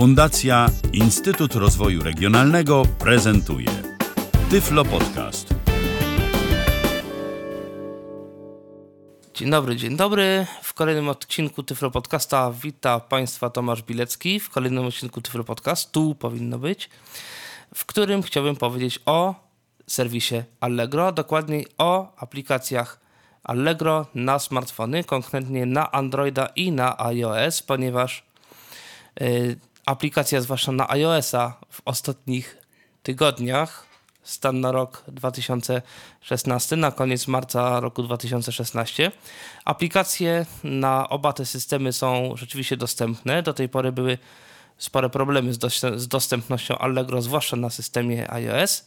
Fundacja Instytut Rozwoju Regionalnego prezentuje Tyflo Podcast. Dzień dobry, dzień dobry. W kolejnym odcinku Tyflo Podcasta wita Państwa Tomasz Bilecki. W kolejnym odcinku Tyflo Podcast, tu powinno być, w którym chciałbym powiedzieć o serwisie Allegro, dokładniej o aplikacjach Allegro na smartfony, konkretnie na Androida i na iOS, ponieważ y, aplikacja, zwłaszcza na iOS-a, w ostatnich tygodniach, stan na rok 2016, na koniec marca roku 2016, aplikacje na oba te systemy są rzeczywiście dostępne. Do tej pory były spore problemy z, dostępnością Allegro, zwłaszcza na systemie iOS.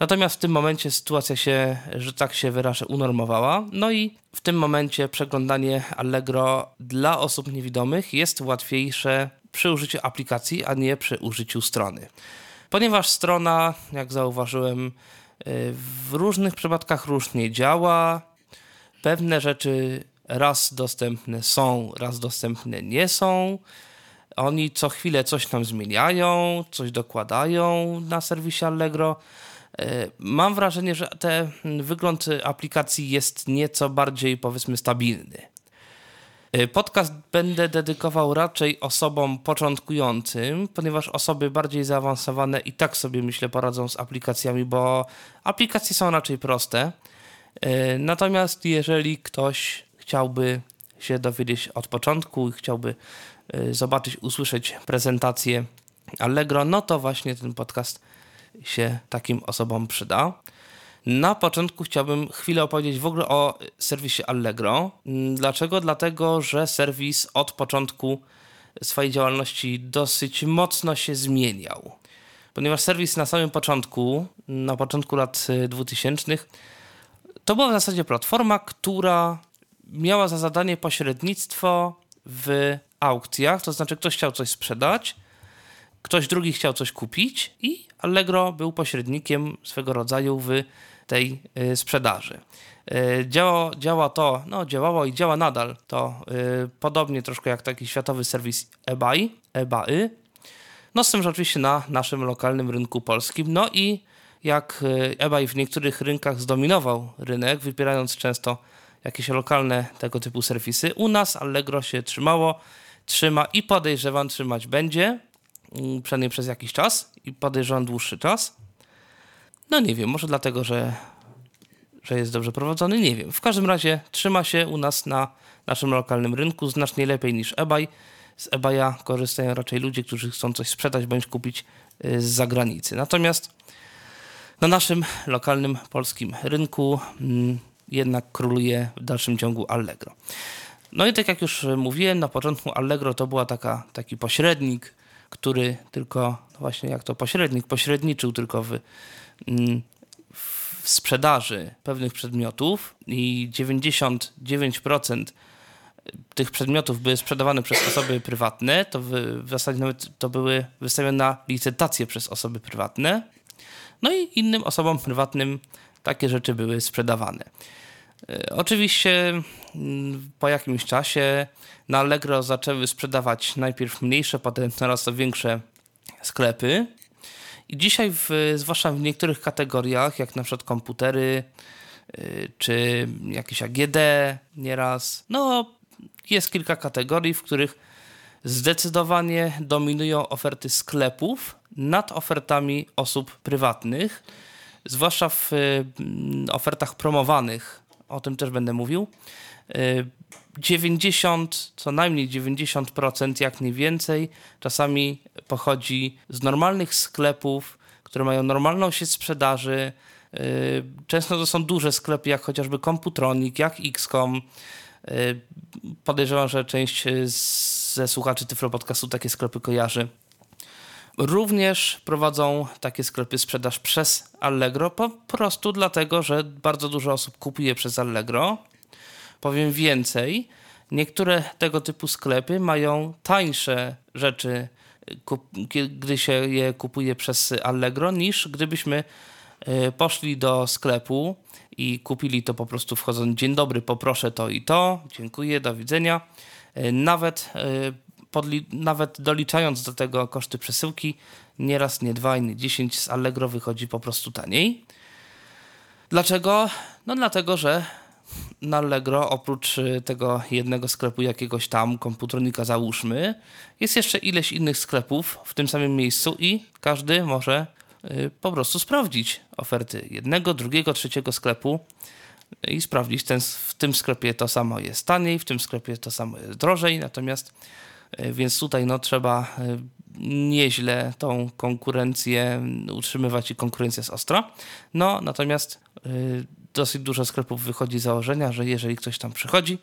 Natomiast w tym momencie sytuacja się, że tak się wyrażę, unormowała. No i w tym momencie przeglądanie Allegro dla osób niewidomych jest łatwiejsze przy użyciu aplikacji, a nie przy użyciu strony. Ponieważ strona, jak zauważyłem, y, w różnych przypadkach różnie działa, pewne rzeczy raz dostępne są, raz dostępne nie są. Oni co chwilę coś tam zmieniają, coś dokładają na serwisie Allegro. Y, mam wrażenie, że ten wygląd aplikacji jest nieco bardziej, powiedzmy, stabilny. Y, podcast będę dedykował raczej osobom początkującym, ponieważ osoby bardziej zaawansowane i tak sobie myślę poradzą z aplikacjami, bo aplikacje są raczej proste. Y, natomiast jeżeli ktoś chciałby się dowiedzieć od początku i chciałby y, zobaczyć, usłyszeć prezentację Allegro, no to właśnie ten podcast się takim osobom przyda. Na początku chciałbym chwilę opowiedzieć w ogóle o serwisie Allegro. Mm, dlaczego? Dlatego, że serwis od początku swojej działalności dosyć mocno się zmieniał. Ponieważ serwis na samym początku, na początku lat 2000, y, to była w zasadzie platforma, która miała za zadanie pośrednictwo w aukcjach, to znaczy ktoś chciał coś sprzedać, ktoś drugi chciał coś kupić i Allegro był pośrednikiem swego rodzaju w tej y, sprzedaży. Y, działa, działa to, no działało i działa nadal to y, podobnie troszkę jak taki światowy serwis eBay, eBay. No z tym, że oczywiście na naszym lokalnym rynku polskim. No i jak eBay w niektórych rynkach zdominował rynek, wypierając często jakieś lokalne tego typu serwisy, u nas Allegro się trzymało, trzyma i podejrzewam trzymać będzie, mm, przynajmniej przez jakiś czas i podejrzewam dłuższy czas. No nie wiem, może dlatego, że, że jest dobrze prowadzony, nie wiem. W każdym razie trzyma się u nas na naszym lokalnym rynku znacznie lepiej niż eBay. Z eBaya korzystają raczej ludzie, którzy chcą coś sprzedać bądź kupić y, z zagranicy. Natomiast na naszym lokalnym polskim rynku mm, jednak króluje w dalszym ciągu Allegro. No i tak jak już mówiłem, na początku Allegro to była taka, taki pośrednik, który tylko, no właśnie jak to pośrednik, pośredniczył tylko w w sprzedaży pewnych przedmiotów i 99% tych przedmiotów były sprzedawane przez osoby prywatne, to w, w zasadzie nawet to były wystawione na licytację przez osoby prywatne. No i innym osobom prywatnym takie rzeczy były sprzedawane. E, oczywiście mm, po jakimś czasie na Allegro zaczęły sprzedawać najpierw mniejsze, potem coraz to większe sklepy. I dzisiaj, w, zwłaszcza w niektórych kategoriach, jak na przykład komputery, yy, czy jakieś AGD nieraz, no jest kilka kategorii, w których zdecydowanie dominują oferty sklepów nad ofertami osób prywatnych, zwłaszcza w y, ofertach promowanych. O tym też będę mówił. Y, 90, co najmniej 90%, jak nie więcej, czasami pochodzi z normalnych sklepów, które mają normalną sieć sprzedaży. Y, często to są duże sklepy, jak chociażby Computronic, jak XCOM. Y, podejrzewam, że część ze słuchaczy Tyflo Podcastu takie sklepy kojarzy. Również prowadzą takie sklepy sprzedaż przez Allegro, po prostu dlatego, że bardzo dużo osób kupuje przez Allegro Powiem więcej, niektóre tego typu sklepy mają tańsze rzeczy, gdy się je kupuje przez Allegro, niż gdybyśmy e, poszli do sklepu i kupili to po prostu wchodząc dzień dobry, poproszę to i to, dziękuję, do widzenia. E, nawet e, podli- nawet doliczając do tego koszty przesyłki, nieraz, nie dwa nie dziesięć z Allegro wychodzi po prostu taniej. Dlaczego? No dlatego, że na Allegro oprócz y, tego jednego sklepu jakiegoś tam komputronika załóżmy, jest jeszcze ileś innych sklepów w tym samym miejscu i każdy może y, po prostu sprawdzić oferty jednego, drugiego, trzeciego sklepu i sprawdzić, ten, w tym sklepie to samo jest taniej, w tym sklepie to samo jest drożej, natomiast y, więc tutaj no, trzeba nieźle tą konkurencję utrzymywać i konkurencja jest ostra. No natomiast dosyć dużo sklepów wychodzi z założenia, że jeżeli ktoś tam przychodzi,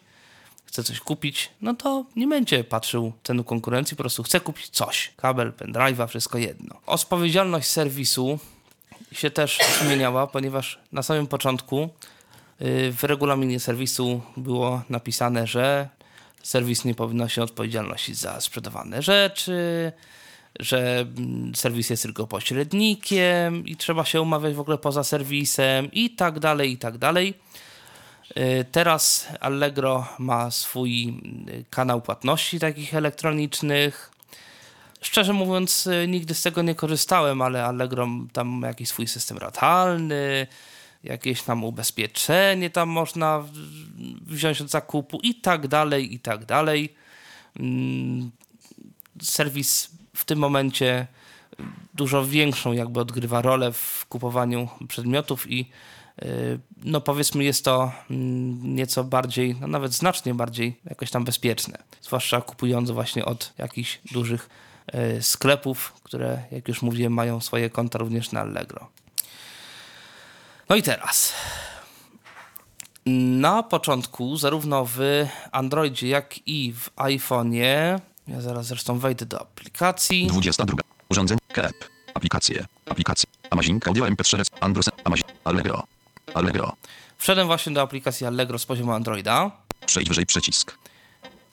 chce coś kupić, no to nie będzie patrzył cenu konkurencji, po prostu chce kupić coś. Kabel, pendrive'a, wszystko jedno. Odpowiedzialność serwisu się też zmieniała, ponieważ na samym początku y, w regulaminie serwisu było napisane, że serwis nie powinno się odpowiedzialności za sprzedawane rzeczy, że mm, serwis jest tylko pośrednikiem i trzeba się umawiać w ogóle poza serwisem i tak dalej, i tak dalej. Y, teraz Allegro ma swój y, kanał płatności takich elektronicznych. Szczerze mówiąc, y, nigdy z tego nie korzystałem, ale Allegro tam ma jakiś swój system ratalny, jakieś tam ubezpieczenie tam można wziąć od zakupu i tak dalej, i tak dalej. Mm, serwis w tym momencie dużo większą jakby odgrywa rolę w kupowaniu przedmiotów i y, no powiedzmy jest to mm, nieco bardziej, no nawet znacznie bardziej jakoś tam bezpieczne. Zwłaszcza kupując właśnie od jakichś dużych y, sklepów, które jak już mówiłem mają swoje konta również na Allegro. No i teraz na początku zarówno w Androidzie jak i w iPhone'ie ja zaraz zresztą wejdę do aplikacji. 22. Urządzeń. KEP. Aplikacje. Aplikacje. Amazing Audio MP3 Andros. Amazing. Allegro. Allegro. Wszedłem właśnie do aplikacji Allegro z poziomu Androida. Przejdź wyżej przycisk.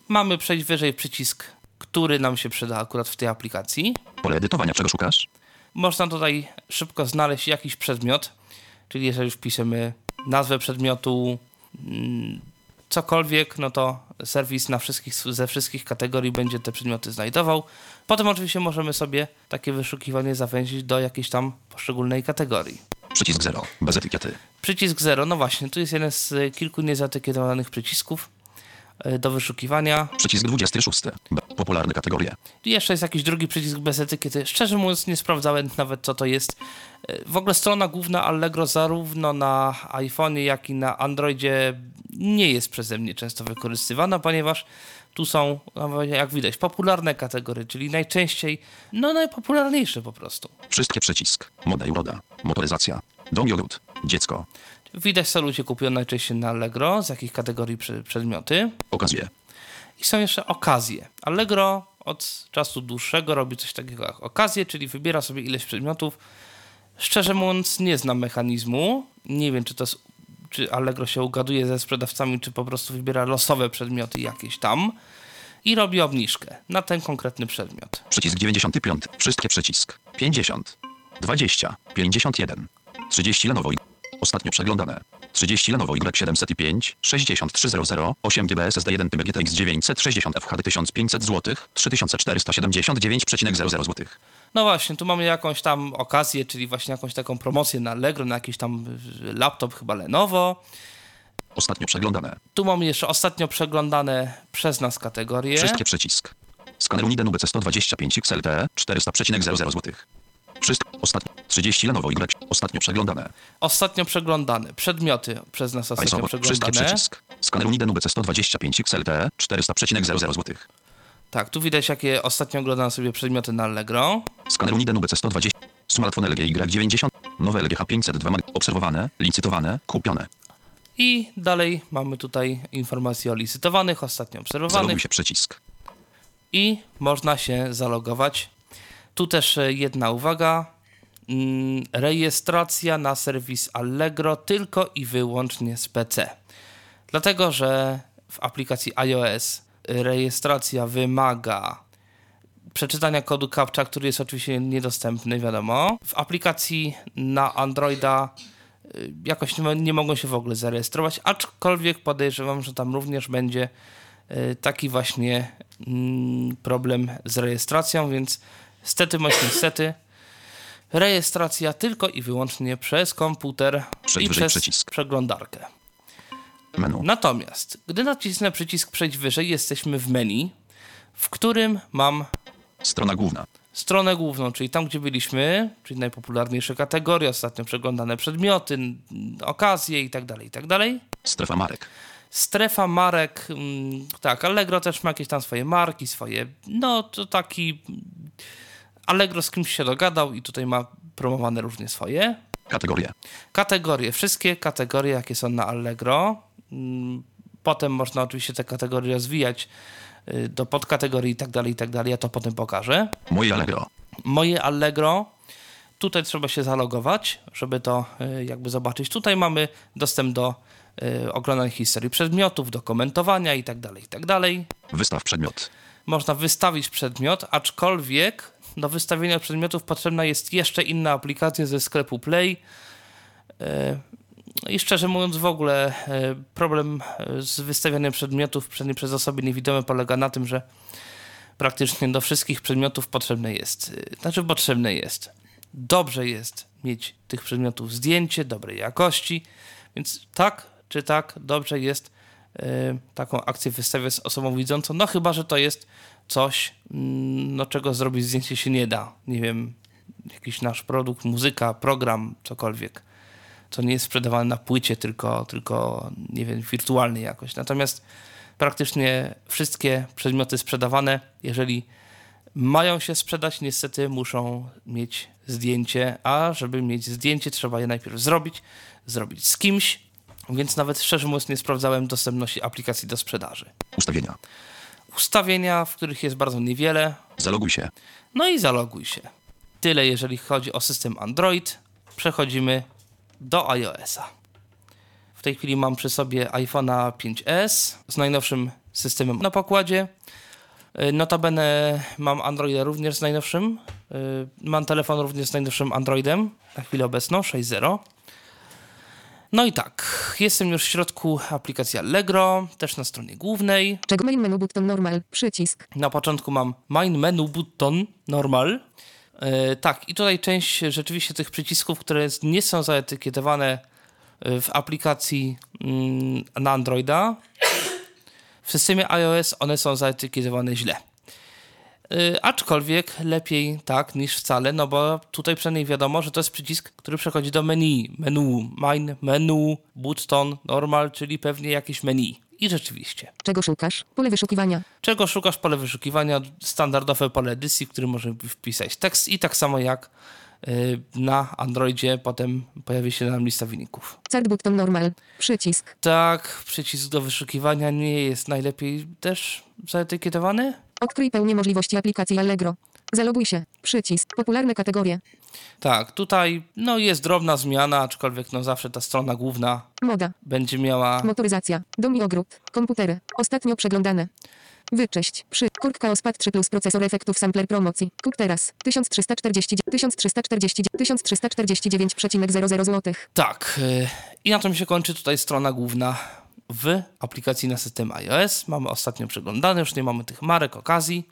Mamy przejść wyżej przycisk, który nam się przyda akurat w tej aplikacji. Pole edytowania, czego szukasz? Można tutaj szybko znaleźć jakiś przedmiot, czyli jeżeli wpiszemy nazwę przedmiotu, mm, cokolwiek, no to serwis na wszystkich, ze wszystkich kategorii będzie te przedmioty znajdował. Potem oczywiście możemy sobie takie wyszukiwanie zawęzić do jakiejś tam poszczególnej kategorii. Przycisk 0, bez etykiety. Przycisk 0, no właśnie, tu jest jeden z kilku niezaetykietowanych przycisków do wyszukiwania. Przycisk 26. Popularne kategorie. I jeszcze jest jakiś drugi przycisk bez etykiety. Szczerze mówiąc, nie sprawdzałem nawet, co to jest. E, w ogóle strona główna Allegro zarówno na iPhone'ie, jak i na Androidzie nie jest przeze mnie często wykorzystywana, ponieważ tu są, no, jak widać, popularne kategorie, czyli najczęściej, no najpopularniejsze po prostu. Wszystkie przycisk. Moda i uroda. Motoryzacja. Dom jogurt. Dziecko. Widać, co ludzie kupują najczęściej na Allegro, z jakich kategorii przedmioty. Okazje. I są jeszcze okazje. Allegro od czasu dłuższego robi coś takiego jak okazje, czyli wybiera sobie ileś przedmiotów. Szczerze mówiąc, nie znam mechanizmu. Nie wiem, czy to jest czy Allegro się ugaduje ze sprzedawcami, czy po prostu wybiera losowe przedmioty jakieś tam i robi obniżkę na ten konkretny przedmiot. Przycisk 95. Wszystkie przycisk. 50. 20. 51. 30 Lenovo. Ostatnio przeglądane. 30 Lenovo Y705 6300 8 GB SSD 1 TB GTX 960 FHD 1500 zł 3479,00 zł. No właśnie, tu mamy jakąś tam okazję, czyli właśnie jakąś taką promocję na Allegro, na jakiś tam y, laptop chyba Lenovo. Ostatnio przeglądane. Tu mamy jeszcze ostatnio przeglądane przez nas kategorie. Wszystkie przycisk. Skaner Uniden UBC 125 XLT 400,00 zł. Wszystko. Ostatnio. 30 Lenovo Y. Ostatnio przeglądane. Ostatnio przeglądane. Przedmioty przez nas ostatnio przeglądane. Wszystkie przycisk. Skaner Uniden UBC 125 XLT 400,00 zł. Tak, tu widać jakie ostatnio oglądam sobie przedmioty na Allegro. Skaner Uniden UBC 120. Smartfon LG Y90. Nowe LG H502. Obserwowane, licytowane, kupione. I dalej mamy tutaj informacje o licytowanych, ostatnio obserwowanych. Zaloguj się przycisk. I można się zalogować. Tu też e, jedna uwaga. Mm, rejestracja na serwis Allegro tylko i wyłącznie z PC. Dlatego, że w aplikacji iOS rejestracja wymaga przeczytania kodu CAPTCHA, który jest oczywiście niedostępny, wiadomo. W aplikacji na Androida y, jakoś nie, nie mogą się w ogóle zarejestrować, aczkolwiek podejrzewam, że tam również będzie y, taki właśnie mm, problem z rejestracją, więc stety bądź niestety rejestracja tylko i wyłącznie przez komputer Przejdź i wyżej przez przycisk. przeglądarkę. Menu. Natomiast, gdy nacisnę przycisk Przejdź wyżej, jesteśmy w menu, w którym mam Strona główna. stronę główną, czyli tam, gdzie byliśmy, czyli najpopularniejsze kategorie, ostatnio przeglądane przedmioty, okazje itd., itd. Strefa marek. Strefa marek, mm, tak, Allegro też ma jakieś tam swoje marki, swoje, no to taki Allegro z kimś się dogadał i tutaj ma promowane różnie swoje Kategorie. kategorie, wszystkie kategorie, jakie są na Allegro. Mm, Potem można oczywiście te kategorie rozwijać y, do podkategorii i tak dalej, i tak dalej. Ja to potem pokażę. Moje Allegro. Moje Allegro. Tutaj trzeba się zalogować, żeby to y, jakby zobaczyć. Tutaj mamy dostęp do y, oglądania historii przedmiotów, do komentowania i tak dalej, i tak dalej. Wystaw przedmiot. Można wystawić przedmiot, aczkolwiek do wystawienia przedmiotów potrzebna jest jeszcze inna aplikacja ze sklepu Play. E, I szczerze mówiąc, w ogóle e, problem e, z wystawianiem przedmiotów przez osoby niewidome polega na tym, że praktycznie do wszystkich przedmiotów potrzebne jest, znaczy potrzebne jest. Dobrze jest mieć tych przedmiotów zdjęcie dobrej jakości, więc tak czy tak dobrze jest taką akcję wystawiać z osobą widzącą, no chyba, że to jest coś, mm, no czego zrobić zdjęcie się nie da. Nie wiem, jakiś nasz produkt, muzyka, program, cokolwiek, co nie jest sprzedawane na płycie, tylko, tylko nie wiem, wirtualnie jakoś. Natomiast praktycznie wszystkie przedmioty sprzedawane, jeżeli mają się sprzedać, niestety muszą mieć zdjęcie, a żeby mieć zdjęcie, trzeba je najpierw zrobić, zrobić z kimś, więc nawet szczerze mówiąc nie sprawdzałem dostępności aplikacji do sprzedaży. Ustawienia. Ustawienia, w których jest bardzo niewiele, Zaloguj się. no i zaloguj się. Tyle jeżeli chodzi o system Android. Przechodzimy do iOS-a. W tej chwili mam przy sobie iPhone'a 5S z najnowszym systemem na pokładzie. Y, Notabene mam Androida również z najnowszym. Y, Mam telefon również z najnowszym Androidem, na chwilę obecną 6.0. No i tak, jestem już w środku aplikacji Allegro, też na stronie głównej. Czego main menu button normal, przycisk. Na początku mam main menu button normal. E, tak, i tutaj część rzeczywiście tych przycisków, które nie są zaetykietowane e, w aplikacji mm, na Androida, w systemie iOS one są zaetykietowane źle. E, aczkolwiek lepiej tak niż wcale, no bo tutaj przynajmniej wiadomo, że to jest przycisk, który przechodzi do menu. Menu, main, menu, button, normal, czyli pewnie jakieś menu. I rzeczywiście. Czego szukasz? Pole wyszukiwania. Czego szukasz? Pole wyszukiwania, standardowe pole edycji, w którym możemy wpisać tekst i tak samo jak y, na Androidzie potem pojawi się nam lista wyników. Card button normal, przycisk. Tak, przycisk do wyszukiwania nie jest najlepiej też zaetykietowany. Odkryj pełnię możliwości aplikacji Allegro. Zaloguj się, przycisk. Popularne kategorie. Tak, tutaj no jest drobna zmiana, aczkolwiek no zawsze ta strona główna Moda, będzie miała... motoryzacja, dom i ogród, komputery. Ostatnio przeglądane. Wycześć, przy, kurtka OSPAD 3 plus procesor efektów sampler promocji. Kup teraz. 1340, 1340, 1349,00 zł. Tak, y, i na tym się kończy tutaj strona główna w aplikacji na system iOS. Mamy ostatnio przeglądane, już nie mamy tych marek, okazji.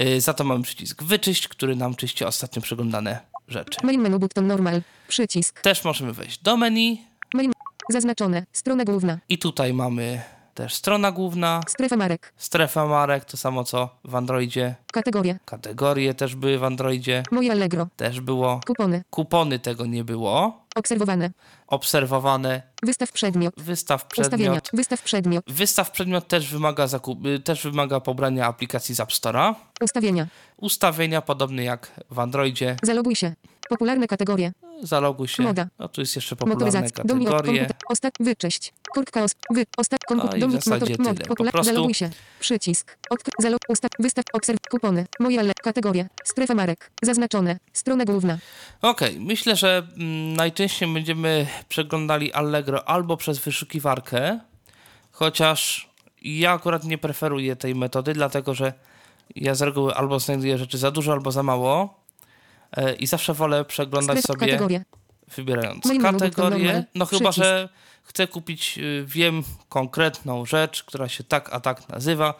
Y, Za to mamy przycisk wyczyść, który nam czyści ostatnio przeglądane rzeczy. Main menu button normal, przycisk. Też możemy wejść do menu Main, zaznaczone, strona główna, i tutaj mamy też strona główna, strefa marek, strefa marek, to samo co w Androidzie. kategorie, Kategorie też były w Androidzie, moje Allegro, też było. kupony, Kupony tego nie było. obserwowane, Obserwowane, wystaw przedmiot, wystaw ustawienia, przedmiot. wystaw przedmiot, Wystaw przedmiot też wymaga, zakup, y, też wymaga pobrania aplikacji z App Store'a. ustawienia, Ustawienia podobne jak w Androidzie. zaloguj się, popularne kategorie, Zaloguj się. Moda. No tu jest jeszcze popularne kategorie. ostat, wycześć, kurtka os, wy, ostat, komput, w dom, zasadzie motor, mod, popular, prostu- zaloguj się, przycisk, odkry, zalog, ustaw, wystaw, obserw, kupony, moje ale, kategorie, strefa marek, zaznaczone, strona główna, Okej, myślę, że mm, najczęściej będziemy przeglądali Allegro albo przez wyszukiwarkę, chociaż ja akurat nie preferuję tej metody, dlatego że ja z reguły albo znajduję rzeczy za dużo, albo za mało i zawsze wolę przeglądać sobie kategorie, wybierając normal, No chyba, przycisk. że chcę kupić, y, wiem, konkretną rzecz, która się tak a tak nazywa.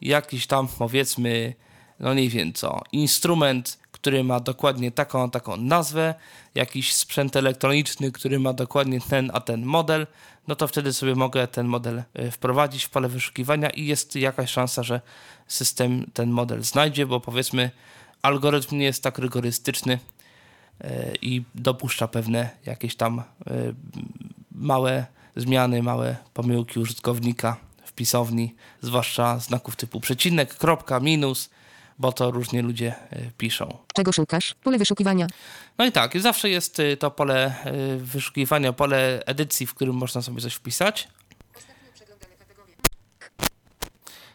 Jakiś tam, powiedzmy, no nie wiem co, instrument, który ma dokładnie taką a taką nazwę, jakiś sprzęt elektroniczny, który ma dokładnie ten a ten model, no to wtedy sobie mogę ten model y, wprowadzić w pole wyszukiwania i jest jakaś szansa, że system ten model znajdzie, bo powiedzmy algorytm nie jest tak rygorystyczny, e, i dopuszcza pewne jakieś tam e, małe zmiany, małe pomyłki użytkownika w pisowni, zwłaszcza znaków typu przecinek, kropka, minus, bo to różnie ludzie e, piszą. Czego szukasz? Pole wyszukiwania. No i tak, zawsze jest to pole wyszukiwania, pole edycji, w którym można sobie coś wpisać.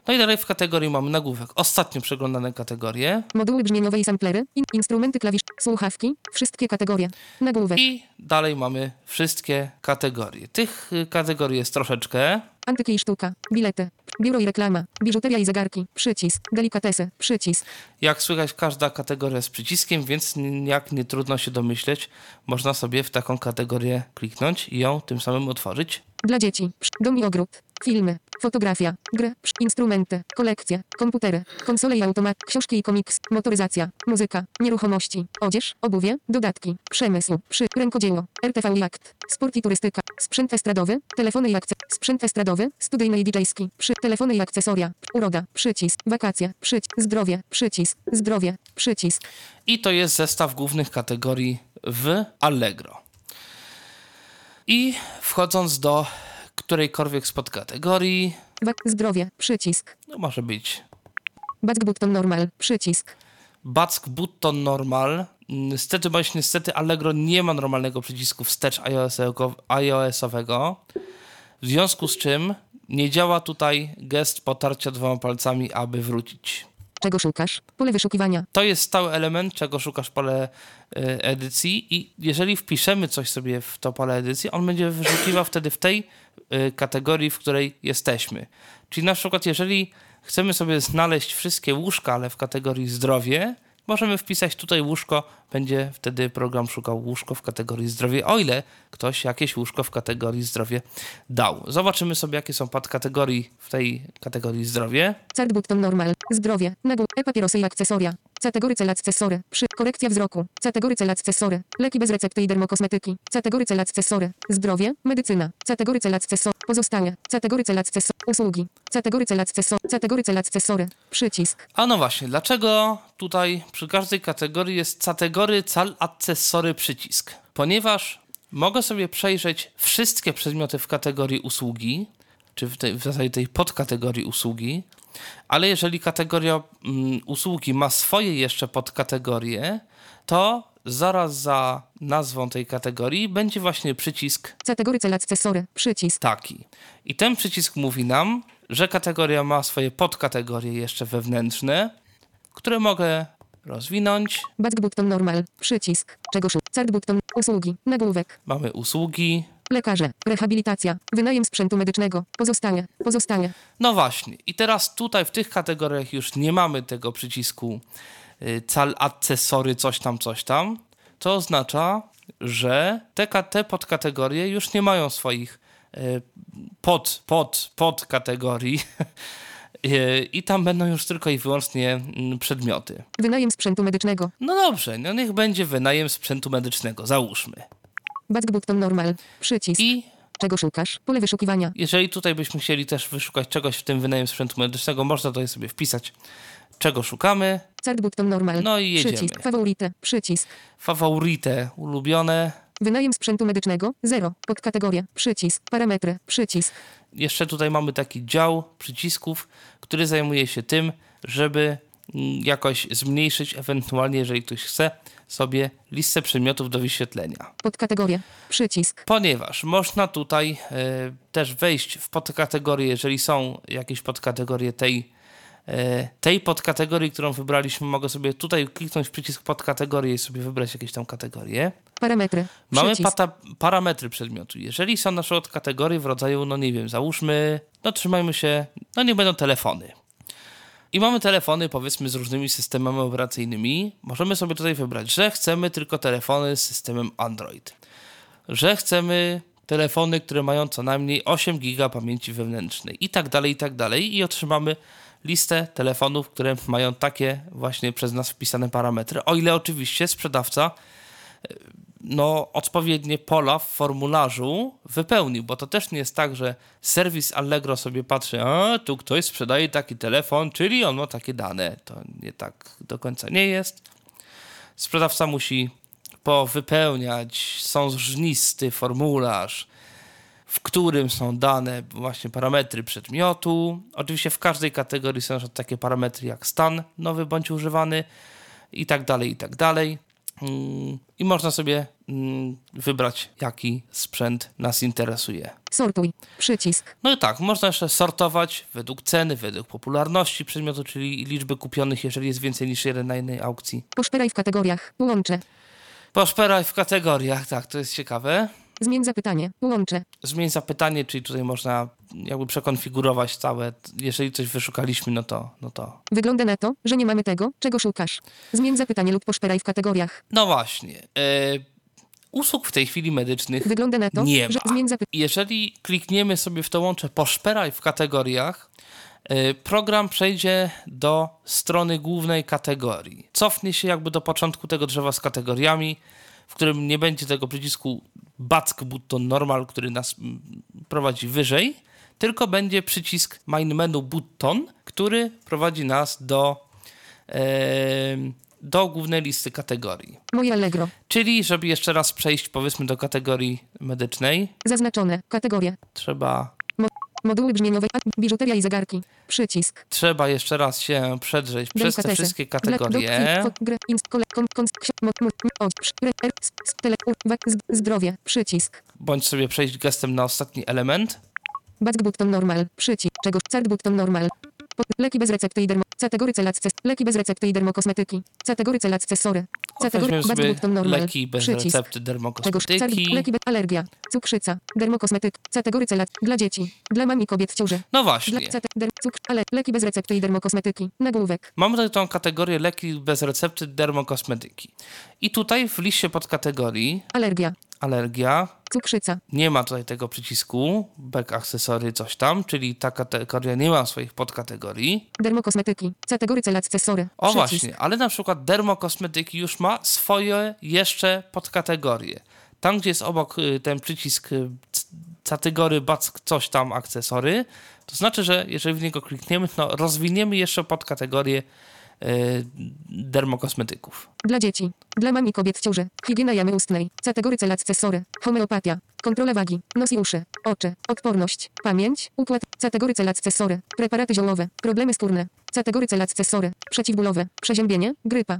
No i dalej w kategorii mamy nagłówek. Ostatnio przeglądane kategorie. Moduły brzmieniowe i samplery. In, instrumenty klawisz. Słuchawki. Wszystkie kategorie. Nagłówek. I dalej mamy wszystkie kategorie. Tych y, kategorii jest troszeczkę. Antyki i sztuka. Bilety. Biuro i reklama. Biżuteria i zegarki. Przycisk. Delikatesy. Przycisk. Jak słychać, każda kategoria z przyciskiem, więc jak nie trudno się domyśleć, można sobie w taką kategorię kliknąć i ją tym samym otworzyć. Dla dzieci. Dom i ogród. Filmy. Fotografia. Gry. Instrumenty. Kolekcje. Komputery. Konsole i automat. Książki i komiks. Motoryzacja. Muzyka. Nieruchomości. Odzież. Obuwie. Dodatki. Przemysł. Przy. Rękodzieło. RTV i akt. Sport i turystyka. Sprzęt estradowy. Telefony i akces. Sprzęt estradowy. Studyjny i DJ-ski. Przy. Telefony i akcesoria. Uroda. Przycisk. Wakacje. Przycisk. Zdrowie. Przycisk. Zdrowie. Przycisk. I to jest zestaw głównych kategorii w Allegro. I wchodząc do którejkolwiek z podkategorii. Zdrowie. Przycisk. no może być Back button normal. Przycisk. Back Button Normal. Niestety, bądź niestety, Allegro nie ma normalnego przycisku wstecz iOS-owego. W związku z czym nie działa tutaj gest potarcia dwoma palcami, aby wrócić. Czego szukasz? Pole wyszukiwania. To jest stały element, czego szukasz pole y, edycji i jeżeli wpiszemy coś sobie w to pole edycji, on będzie wyszukiwał wtedy w tej y, kategorii, w której jesteśmy. Czyli na przykład jeżeli chcemy sobie znaleźć wszystkie łóżka, ale w kategorii zdrowie, możemy wpisać tutaj łóżko, będzie wtedy program szukał łóżko w kategorii zdrowie, o ile ktoś jakieś łóżko w kategorii zdrowie dał. Zobaczymy sobie, jakie są podkategorii w tej kategorii zdrowie. Card button normal. Zdrowie. Nagł. E-papierosy i akcesoria. Category cel akcesory. Przy. Korekcja wzroku. Category cel akcesory. Leki bez recepty i dermokosmetyki. Category cel akcesory. Zdrowie. Medycyna. Category cel akcesory. Pozostałe. Category cel akcesory. Usługi. Category cel akcesory. Category cel akcesory. Przycisk. A no właśnie, dlaczego tutaj przy każdej kategorii jest kategory cal accesory przycisk? Ponieważ mogę sobie przejrzeć wszystkie przedmioty w kategorii usługi, czy w, tej, w zasadzie tej podkategorii usługi, ale jeżeli kategoria mm, usługi ma swoje jeszcze podkategorie, to zaraz za nazwą tej kategorii będzie właśnie przycisk Category cel akcesory. Przycisk. taki. I ten przycisk mówi nam, że kategoria ma swoje podkategorie jeszcze wewnętrzne, które mogę rozwinąć. Back button normal. Przycisk. Czego? Card button. Usługi. Nagłówek. Mamy usługi. Lekarze. Rehabilitacja. Wynajem sprzętu medycznego. Pozostałe. Pozostałe. No właśnie. I teraz tutaj w tych kategoriach już nie mamy tego przycisku y, cal accesory coś tam, coś tam. To oznacza, że te, te podkategorie już nie mają swoich y, pod, pod, podkategorii. Y, I tam będą już tylko i wyłącznie mm, przedmioty. Wynajem sprzętu medycznego. No dobrze, no niech będzie wynajem sprzętu medycznego, załóżmy. Back button normal. Przycisk. I Czego szukasz? Pole wyszukiwania. jeżeli tutaj byśmy chcieli też wyszukać czegoś w tym wynajem sprzętu medycznego, można tutaj sobie wpisać, czego szukamy. Card button normal. No i jedziemy. Przycisk. Favorite. Przycisk. Favorite, ulubione. Wynajem sprzętu medycznego. 0. Podkategoria. Przycisk. Parametry. Przycisk. Jeszcze tutaj mamy taki dział przycisków, który zajmuje się tym, żeby mm, jakoś zmniejszyć, ewentualnie, jeżeli ktoś chce, sobie listę przedmiotów do wyświetlenia. Podkategoria. Przycisk. Ponieważ można tutaj e, też wejść w podkategorie, jeżeli są jakieś podkategorie tej, e, tej podkategorii, którą wybraliśmy, mogę sobie tutaj kliknąć w przycisk podkategorie i sobie wybrać jakieś tam kategorie. Parametry. Mamy pata, parametry przedmiotu. Jeżeli są na przykład kategorie w rodzaju, no nie wiem, załóżmy, no trzymajmy się, no nie będą telefony. I mamy telefony, powiedzmy, z różnymi systemami operacyjnymi. Możemy sobie tutaj wybrać, że chcemy tylko telefony z systemem Android. że chcemy telefony, które mają co najmniej 8 GB pamięci wewnętrznej i tak dalej, i tak dalej. I otrzymamy listę telefonów, które mają takie właśnie przez nas wpisane parametry. O ile oczywiście sprzedawca no, odpowiednie pola w formularzu wypełnił, bo to też nie jest tak, że serwis Allegro sobie patrzy, a tu ktoś sprzedaje taki telefon, czyli on ma takie dane. To nie tak do końca nie jest. Sprzedawca musi powypełniać sążnisty formularz, w którym są dane właśnie parametry przedmiotu. Oczywiście w każdej kategorii są takie parametry jak stan nowy bądź używany i tak dalej, i tak dalej. I można sobie mm, wybrać, jaki sprzęt nas interesuje. Sortuj. Przycisk. No i tak, można jeszcze sortować według ceny, według popularności przedmiotu, czyli liczby kupionych, jeżeli jest więcej niż jeden na jednej aukcji. Poszperaj w kategoriach. Łącze. Poszperaj w kategoriach, tak, to jest ciekawe. Zmień zapytanie. Łącze. Zmień zapytanie, czyli tutaj można jakby przekonfigurować całe. Jeżeli coś wyszukaliśmy, no to, no to. Wygląda na to, że nie mamy tego, czego szukasz. Zmień zapytanie lub poszperaj w kategoriach. No właśnie. E, usług w tej chwili medycznych Wygląda na to, nie że ma. zmień zapytanie. Jeżeli klikniemy sobie w to łącze poszperaj w kategoriach, e, program przejdzie do strony głównej kategorii. Cofnie się jakby do początku tego drzewa z kategoriami, w którym nie będzie tego przycisku back button normal, który nas mm, prowadzi wyżej, tylko będzie przycisk main menu button, który prowadzi nas do, do głównej listy kategorii. Moje Allegro. Czyli, żeby jeszcze raz przejść powiedzmy do kategorii medycznej, Zaznaczone. Kategorie. trzeba Moduły brzmieniowe. Biżuteria i zegarki. Przycisk. Trzeba jeszcze raz się przedrzeć przez te wszystkie kategorie. zdrowie. Przycisk. Bądź sobie przejść gestem na ostatni element. Back button normal. Przycisk. Czego? Card button normal. Leki bez recepty i dermo. Category celacce. Leki bez recepty i dermokosmetyki. Category celacce sory. Category Weźmiemy back sobie button normal. leki bez Przycisk. recepty, dermokosmetyki. leki bez alergia. Cukrzyca. Dermokosmetyk. Category celat. Dla dzieci. Dla mam i kobiet w ciąży. No Dla właśnie. cate, der, cukr, ale leki bez recepty i dermokosmetyki. Nagłówek. Mamy tutaj tą kategorię leki bez recepty, dermokosmetyki. I tutaj w liście podkategorii Alergia. Alergia Cukrzyca. nie ma tutaj tego przycisku back akcesory coś tam, czyli ta kategoria nie ma swoich podkategorii. Dermokosmetyki. Category celacce sory. O Przycisk. właśnie, ale na przykład dermokosmetyki już ma swoje jeszcze podkategorie. Tam, gdzie jest obok y, ten przycisk y, c- kategorii back coś tam akcesory, to znaczy, że jeżeli w niego klikniemy, to rozwiniemy jeszcze podkategorię y, dermokosmetyków. Dla dzieci. Dla mam i kobiet w ciąży. Higiena jamy ustnej. Category celacce sory. Homeopatia. Kontrola wagi. Nos i uszy. Oczy. Odporność. Pamięć. Układ. Category celacce sory. Preparaty ziołowe. Problemy skórne. Category celacce sory. Przeciwbólowe. Przeziębienie. Grypa.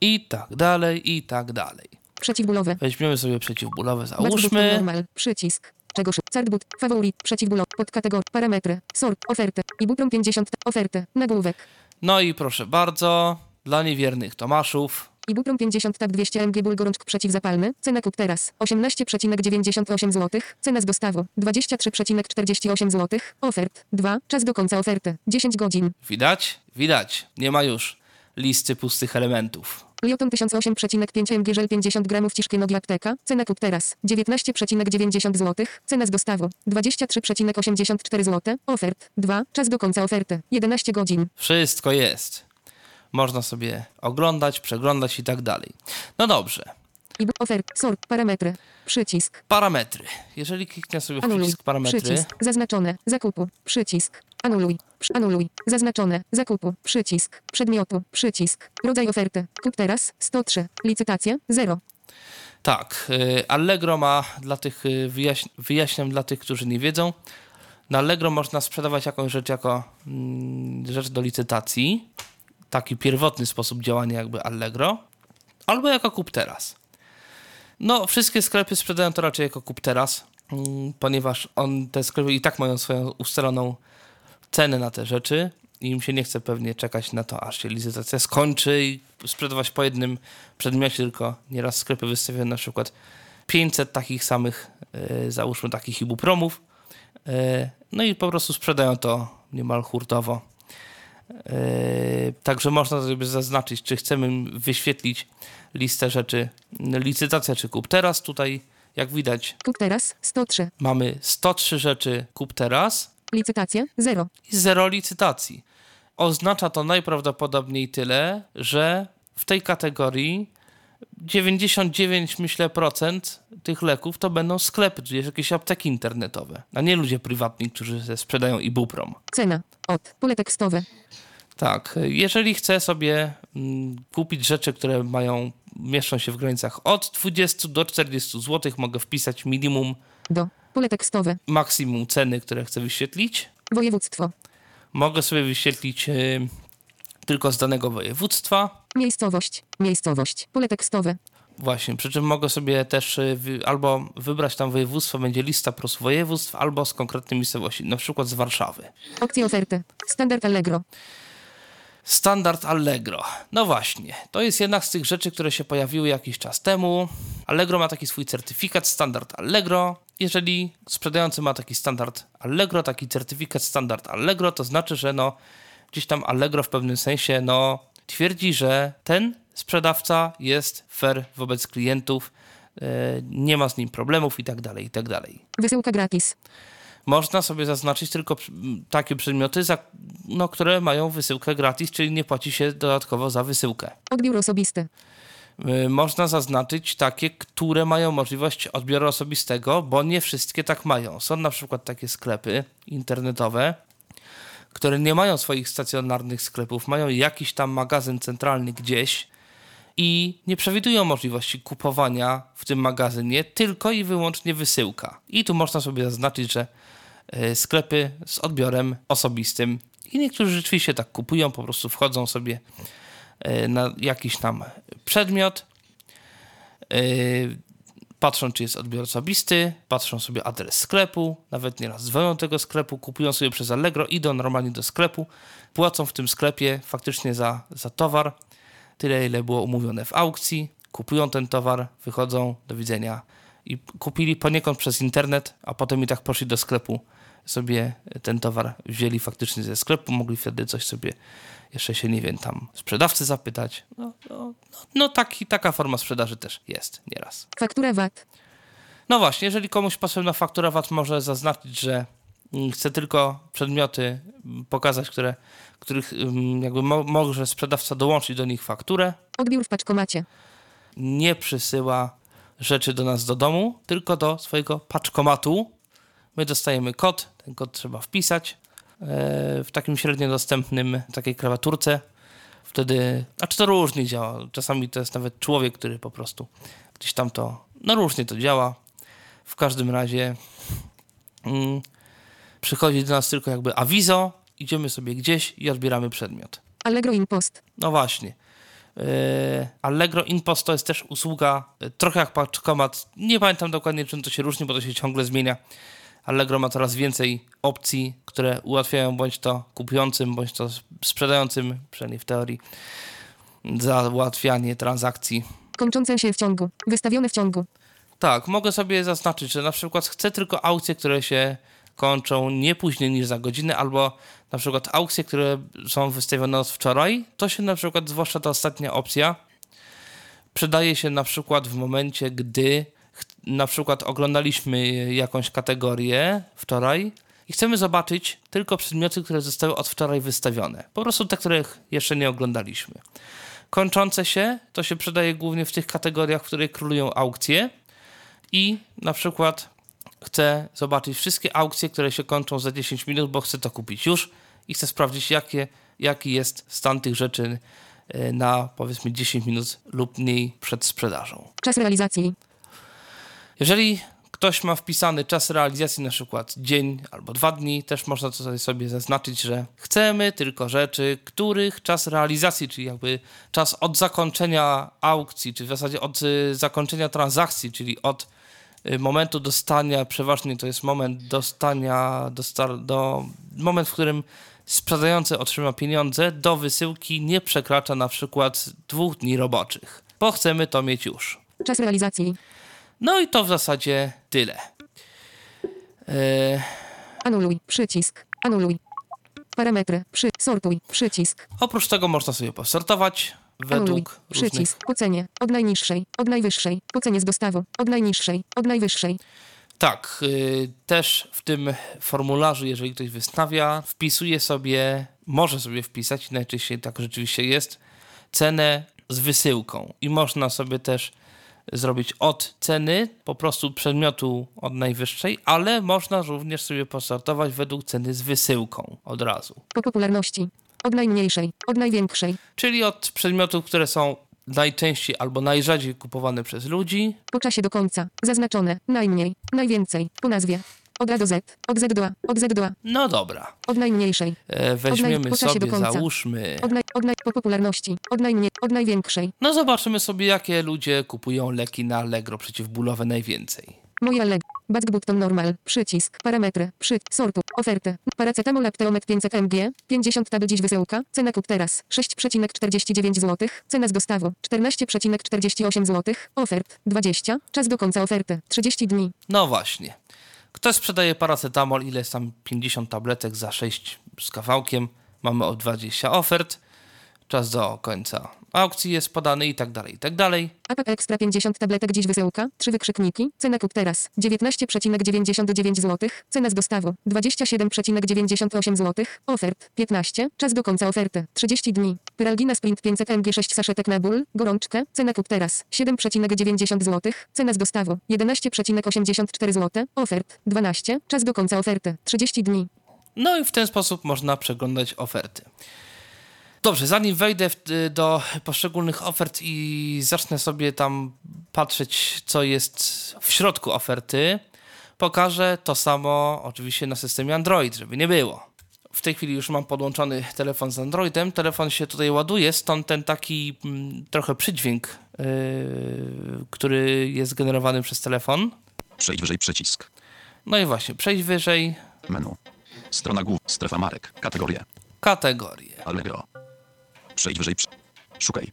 I tak dalej, i tak dalej. Przeciwbólowe. Weźmiemy sobie przeciwbólowe, załóżmy. Normal. Przycisk. Czegoż? Cardboot. Faworit. Przeciwbólowy. Podkategorie. Parametry. Sort. Ofertę. Ibuprom 50. Ofertę. Nagłówek. No i proszę bardzo, dla niewiernych Tomaszów. Ibuprom 50 tab 200 mg ból gorączk przeciwzapalny. Cena kup teraz 18,98 zł. Cena z dostawą 23,48 zł. Ofert 2. Czas do końca oferty 10 godzin. Widać? Widać. Nie ma już listy pustych elementów. Lioton 1008,5 mg żel 50 g ciszkie nogi apteka. Cena kup teraz 19,90 zł. Cena z dostawą 23,84 zł. Ofert 2. Czas do końca oferty 11 godzin. Wszystko jest. Można sobie oglądać, przeglądać i tak dalej. No dobrze. Ibu ofert. Sort. Parametry. Przycisk. Parametry. Jeżeli kliknę sobie w Anuluj. przycisk parametry, Przycisk. Zaznaczone. Zakupu. Przycisk. Anuluj. Anuluj. Zaznaczone. Zakupu. Przycisk. Przedmiotu. Przycisk. Rodzaj oferty. Kup teraz. 103. Licytacja. 0. tak, y, Allegro ma dla tych, y, wyjaś wyjaśniam dla tych, którzy nie wiedzą, na Allegro można sprzedawać jakąś rzecz jako mm, rzecz do licytacji, taki pierwotny sposób działania jakby Allegro, albo jako kup teraz. No, wszystkie sklepy sprzedają to raczej jako kup teraz, mm, ponieważ on, te sklepy i tak mają swoją ustaloną cenę na te rzeczy i im się nie chce pewnie czekać na to, aż się licytacja skończy i sprzedawać po jednym przedmiocie, tylko nieraz sklepy wystawiają na przykład 500 takich samych, e, załóżmy takich ibupromów, e, no i po prostu sprzedają to niemal hurtowo. E, Także można sobie zaznaczyć, czy chcemy wyświetlić listę rzeczy, licytacja czy kup teraz. Tutaj Jak widać, Kup teraz 103. mamy 103 rzeczy kup teraz Licytacje 0. i zero licytacji. Oznacza to najprawdopodobniej tyle, że w tej kategorii 99 myślę procent tych leków to będą sklepy, czyli jakieś apteki internetowe, a nie ludzie prywatni, którzy sprzedają ibuprom. Cena. Od. Pole tekstowe. Tak, jeżeli chcę sobie mm, kupić rzeczy, które mają, mieszczą się w granicach od 20 do 40 zł, mogę wpisać minimum, Do. Pole tekstowe. maksimum ceny, które chcę wyświetlić. Województwo. Mogę sobie wyświetlić y, tylko z danego województwa. Miejscowość. Miejscowość. Pole tekstowe. Właśnie, przy czym mogę sobie też y, albo wybrać tam województwo, będzie lista prostu województw, albo z konkretnej miejscowości, na przykład z Warszawy. Opcje oferty. Standard Allegro. Standard Allegro. No właśnie, to jest jedna z tych rzeczy, które się pojawiły jakiś czas temu. Allegro ma taki swój certyfikat Standard Allegro. Jeżeli sprzedający ma taki standard Allegro, taki certyfikat Standard Allegro, to znaczy, że no gdzieś tam Allegro w pewnym sensie no twierdzi, że ten sprzedawca jest fair wobec klientów, e, nie ma z nim problemów i tak dalej, i tak dalej. Wysyłka gratis. Można sobie zaznaczyć tylko takie przedmioty, za, no, które mają wysyłkę gratis, czyli nie płaci się dodatkowo za wysyłkę. Odbiór osobisty. Y, Można zaznaczyć takie, które mają możliwość odbioru osobistego, bo nie wszystkie tak mają. Są na przykład takie sklepy internetowe, które nie mają swoich stacjonarnych sklepów, mają jakiś tam magazyn centralny gdzieś i nie przewidują możliwości kupowania w tym magazynie, tylko i wyłącznie wysyłka. I tu można sobie zaznaczyć, że y, sklepy z odbiorem osobistym i niektórzy rzeczywiście tak kupują, po prostu wchodzą sobie y, na jakiś tam przedmiot, y, patrzą czy jest odbiór osobisty, patrzą sobie adres sklepu, nawet nieraz dzwonią tego sklepu, kupują sobie przez Allegro, idą normalnie do sklepu, płacą w tym sklepie faktycznie za, za towar, tyle ile było umówione w aukcji, kupują ten towar, wychodzą, do widzenia. I kupili poniekąd przez internet, a potem i tak poszli do sklepu, sobie ten towar wzięli faktycznie ze sklepu, mogli wtedy coś sobie jeszcze się, nie wiem, tam sprzedawcy zapytać. No, no, no, taki, taka forma sprzedaży też jest nieraz. Faktura VAT. No właśnie, jeżeli komuś potrzebna faktura VAT może zaznaczyć, że chce tylko przedmioty pokazać, które, których mm, jakby mo- może sprzedawca dołączyć do nich fakturę, Odbiór w paczkomacie. nie przysyła rzeczy do nas do domu, tylko do swojego paczkomatu. My dostajemy kod, ten kod trzeba wpisać e, w takim średnio dostępnym, takiej klawiaturce. Wtedy, a czy to różnie działa? Czasami to jest nawet człowiek, który po prostu gdzieś tam to, no różnie to działa. W każdym razie mm, przychodzi do nas tylko jakby awizo, idziemy sobie gdzieś i odbieramy przedmiot. Allegro Impost. No właśnie. Yy, Allegro Inpost to jest też usługa, yy, trochę jak paczkomat. Nie pamiętam dokładnie, czym to się różni, bo to się ciągle zmienia. Allegro ma coraz więcej opcji, które ułatwiają bądź to kupującym, bądź to sprzedającym, przynajmniej w teorii, załatwianie transakcji. Kończące się w ciągu. Wystawione w ciągu. Tak, mogę sobie zaznaczyć, że na przykład chcę tylko aukcje, które się kończą nie później niż za godzinę, albo na przykład aukcje, które są wystawione od wczoraj. To się na przykład, zwłaszcza ta ostatnia opcja, przydaje się na przykład w momencie, gdy na przykład oglądaliśmy jakąś kategorię wczoraj i chcemy zobaczyć tylko przedmioty, które zostały od wczoraj wystawione. Po prostu te, których jeszcze nie oglądaliśmy. Kończące się to się przydaje głównie w tych kategoriach, w których królują aukcje i na przykład chcę zobaczyć wszystkie aukcje, które się kończą za 10 minut, bo chcę to kupić już i chcę sprawdzić, jakie, jaki jest stan tych rzeczy e, na powiedzmy 10 minut lub mniej przed sprzedażą. Czas realizacji. Jeżeli ktoś ma wpisany czas realizacji, na przykład dzień albo dwa dni, też można tutaj sobie zaznaczyć, że chcemy tylko rzeczy, których czas realizacji, czyli jakby czas od zakończenia aukcji, czy w zasadzie od y, zakończenia transakcji, czyli od y, momentu dostania, przeważnie to jest moment dostania, dosta, do, moment, w którym sprzedający otrzyma pieniądze, do wysyłki nie przekracza na przykład dwóch dni roboczych, bo chcemy to mieć już. Czas realizacji. No i to w zasadzie tyle. E, Anuluj. Przycisk. Anuluj. Parametry. Przy. Sortuj. Przycisk. oprócz tego można sobie posortować według Anuluj. różnych... Przycisk. Po cenie. Od najniższej. Od najwyższej. Po cenie z dostawą. Od najniższej. Od najwyższej. Tak, y, też w tym formularzu, jeżeli ktoś wystawia, wpisuje sobie, może sobie wpisać, najczęściej tak rzeczywiście jest, cenę z wysyłką. I można sobie też zrobić od ceny, po prostu przedmiotu od najwyższej, ale można również sobie posortować według ceny z wysyłką od razu. Po popularności. Od najmniejszej. Od największej. Czyli od przedmiotów, które są najczęściej albo najrzadziej kupowane przez ludzi, Po czasie do końca. Zaznaczone. Najmniej. Najwięcej. Po nazwie. Od A do Z. Od Z do A. Od Z do A. no dobra, Od najmniejszej. e, weźmiemy czasie do sobie, załóżmy... Od, naj, od naj, po popularności. Od najmniej. Od największej. No zobaczymy sobie, jakie ludzie kupują leki na Allegro przeciwbólowe najwięcej. Moje leg. Back button normal. Przycisk. Parametry. Przy. Sortu. Ofertę. Paracetamol Apteomet 500 mg. 50 do dziś wysyłka. Cena kup teraz. 6,49 zł. Cena z dostawą. 14,48 zł. Ofert. 20. Czas do końca oferty. 30 dni. No właśnie. Ktoś sprzedaje paracetamol, ile jest tam 50 tabletek za 6 z kawałkiem. Mamy o 20 ofert. Czas do końca aukcji jest podany i tak dalej, i tak dalej. APP Extra 50 tabletek dziś wysyłka. 3 wykrzykniki. Cena kup teraz. 19,99 zł. Cena z dostawą. 27,98 zł. Ofert. 15. Czas do końca oferty. 30 dni. Pyralgina Sprint 500 mg 6 saszetek na ból. Gorączkę. Cena kup teraz. 7,90 zł. Cena z dostawą. 11,84 zł. Ofert. 12. Czas do końca oferty. 30 dni. No i w ten sposób można przeglądać oferty. Dobrze, zanim wejdę w, do poszczególnych ofert i zacznę sobie tam patrzeć, co jest w środku oferty, pokażę to samo oczywiście na systemie Android, żeby nie było. W tej chwili już mam podłączony telefon z Androidem. Telefon się tutaj ładuje, stąd ten taki mm, trochę przydźwięk, yy, który jest generowany przez telefon. Przejdź wyżej przycisk. No i właśnie, przejść wyżej, Menu. Strona głów. Strefa marek. Kategorie. kategorie. Allegro. Przejdź wyżej. Szukaj.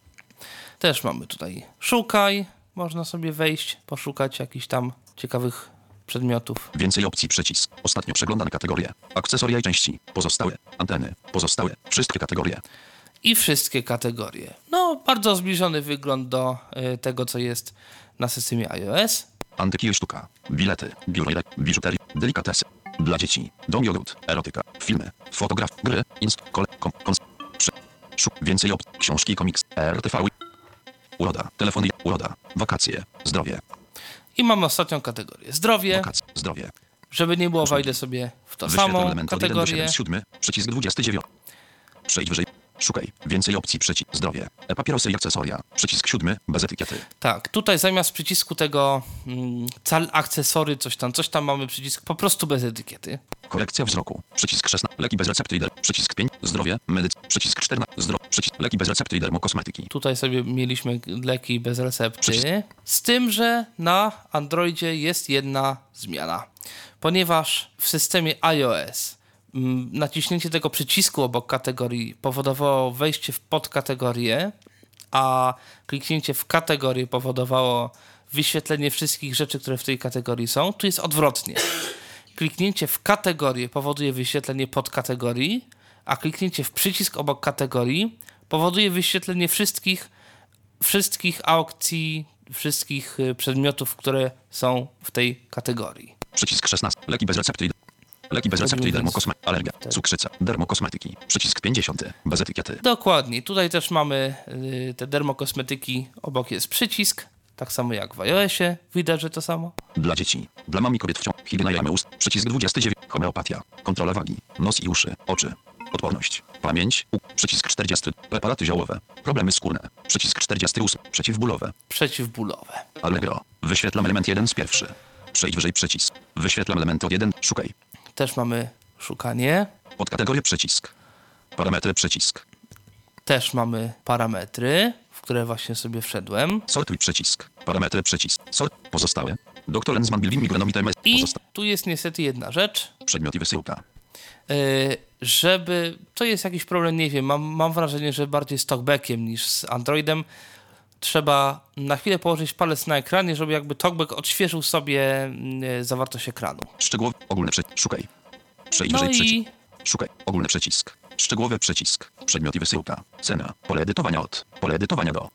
Też mamy tutaj szukaj. Można sobie wejść, poszukać jakichś tam ciekawych przedmiotów. Więcej opcji przycisk. Ostatnio przeglądane kategorie. Akcesoria i części. Pozostałe. Anteny. Pozostałe. Wszystkie kategorie. I wszystkie kategorie. No, bardzo zbliżony wygląd do y, tego, co jest na systemie iOS. Antyki i sztuka. Bilety. Biurojek. Biżuterii. Delikatesy. Dla dzieci. Dom jogurt. Erotyka. Filmy. Fotograf. Gry. Inst. Kole. Kom. Kons. Więcej opcji. Książki. Komiks. RTV. Uroda. Telefony. Uroda. Wakacje. Zdrowie. I mamy ostatnią kategorię. Zdrowie. Wakacje. Zdrowie. Żeby nie było, wejdę sobie w to Wyświetl samą element od 1 do 7 kategorię. z 7. Przycisk 29. Przejdź wyżej. Szukaj. Więcej opcji. Przycisk. Zdrowie. E-papierosy i akcesoria. Przycisk 7. Bez etykiety. Tak, tutaj zamiast przycisku tego mm, cal akcesory, coś tam, coś tam mamy przycisk po prostu bez etykiety. Korekcja wzroku. Przycisk 16. Leki bez recepty i der. Przycisk 5. Zdrowie. Medyc. Przycisk 14. Zdrowie. Przycisk. Leki bez recepty i dermokosmetyki. Tutaj sobie mieliśmy leki bez recepty. Przycisk. Z tym, że na Androidzie jest jedna zmiana. Ponieważ w systemie iOS naciśnięcie tego przycisku obok kategorii powodowało wejście w podkategorię, a kliknięcie w kategorię powodowało wyświetlenie wszystkich rzeczy, które w tej kategorii są, tu jest odwrotnie. Kliknięcie w kategorię powoduje wyświetlenie podkategorii, a kliknięcie w przycisk obok kategorii powoduje wyświetlenie wszystkich, wszystkich aukcji, wszystkich y, przedmiotów, które są w tej kategorii. Przycisk 16. Leki bez recepty Leki bez recepty i dermokosmetyki. Alergia. Cukrzyca. Dermokosmetyki. Przycisk 50. Bez etykiety. Dokładnie. Tutaj też mamy y, te dermokosmetyki, obok jest przycisk, tak samo jak w iOSie. Widać, że to samo. Dla dzieci. Dla mam i kobiet w ciągu. Higiena ust. Przycisk 29. Homeopatia. Kontrola wagi. Nos i uszy. Oczy. Odporność. Pamięć. U. Przycisk 40. Preparaty ziołowe. Problemy skórne. Przycisk 48. Przeciwbólowe. Przeciwbólowe. Allegro. Wyświetlam element 1 z pierwszy. Przejdź wyżej przycisk. Wyświetlam element od 1. Szukaj. Też mamy szukanie. Podkategoria przycisk. Parametry przycisk. Też mamy parametry, w które właśnie sobie wszedłem. Sortuj przycisk. Parametry przycisk. Sort. Pozostałe. Doktor Lensman Bilbim Migranomite MS. I tu jest niestety jedna rzecz. Przedmiot i wysyłka. Yy, żeby. To jest jakiś problem, nie wiem. Mam, mam wrażenie, że bardziej z talkbackiem niż z Androidem. Trzeba na chwilę położyć palec na ekranie, żeby jakby talkback odświeżył sobie yy, zawartość ekranu. Szczegółowy. Ogólny przycisk. Szukaj. Przejdź No wyżej i przycisk. Szukaj. Ogólny przycisk. Szczegółowy przycisk. Przedmiot i wysyłka. Cena. Pole edytowania od. Pole edytowania do.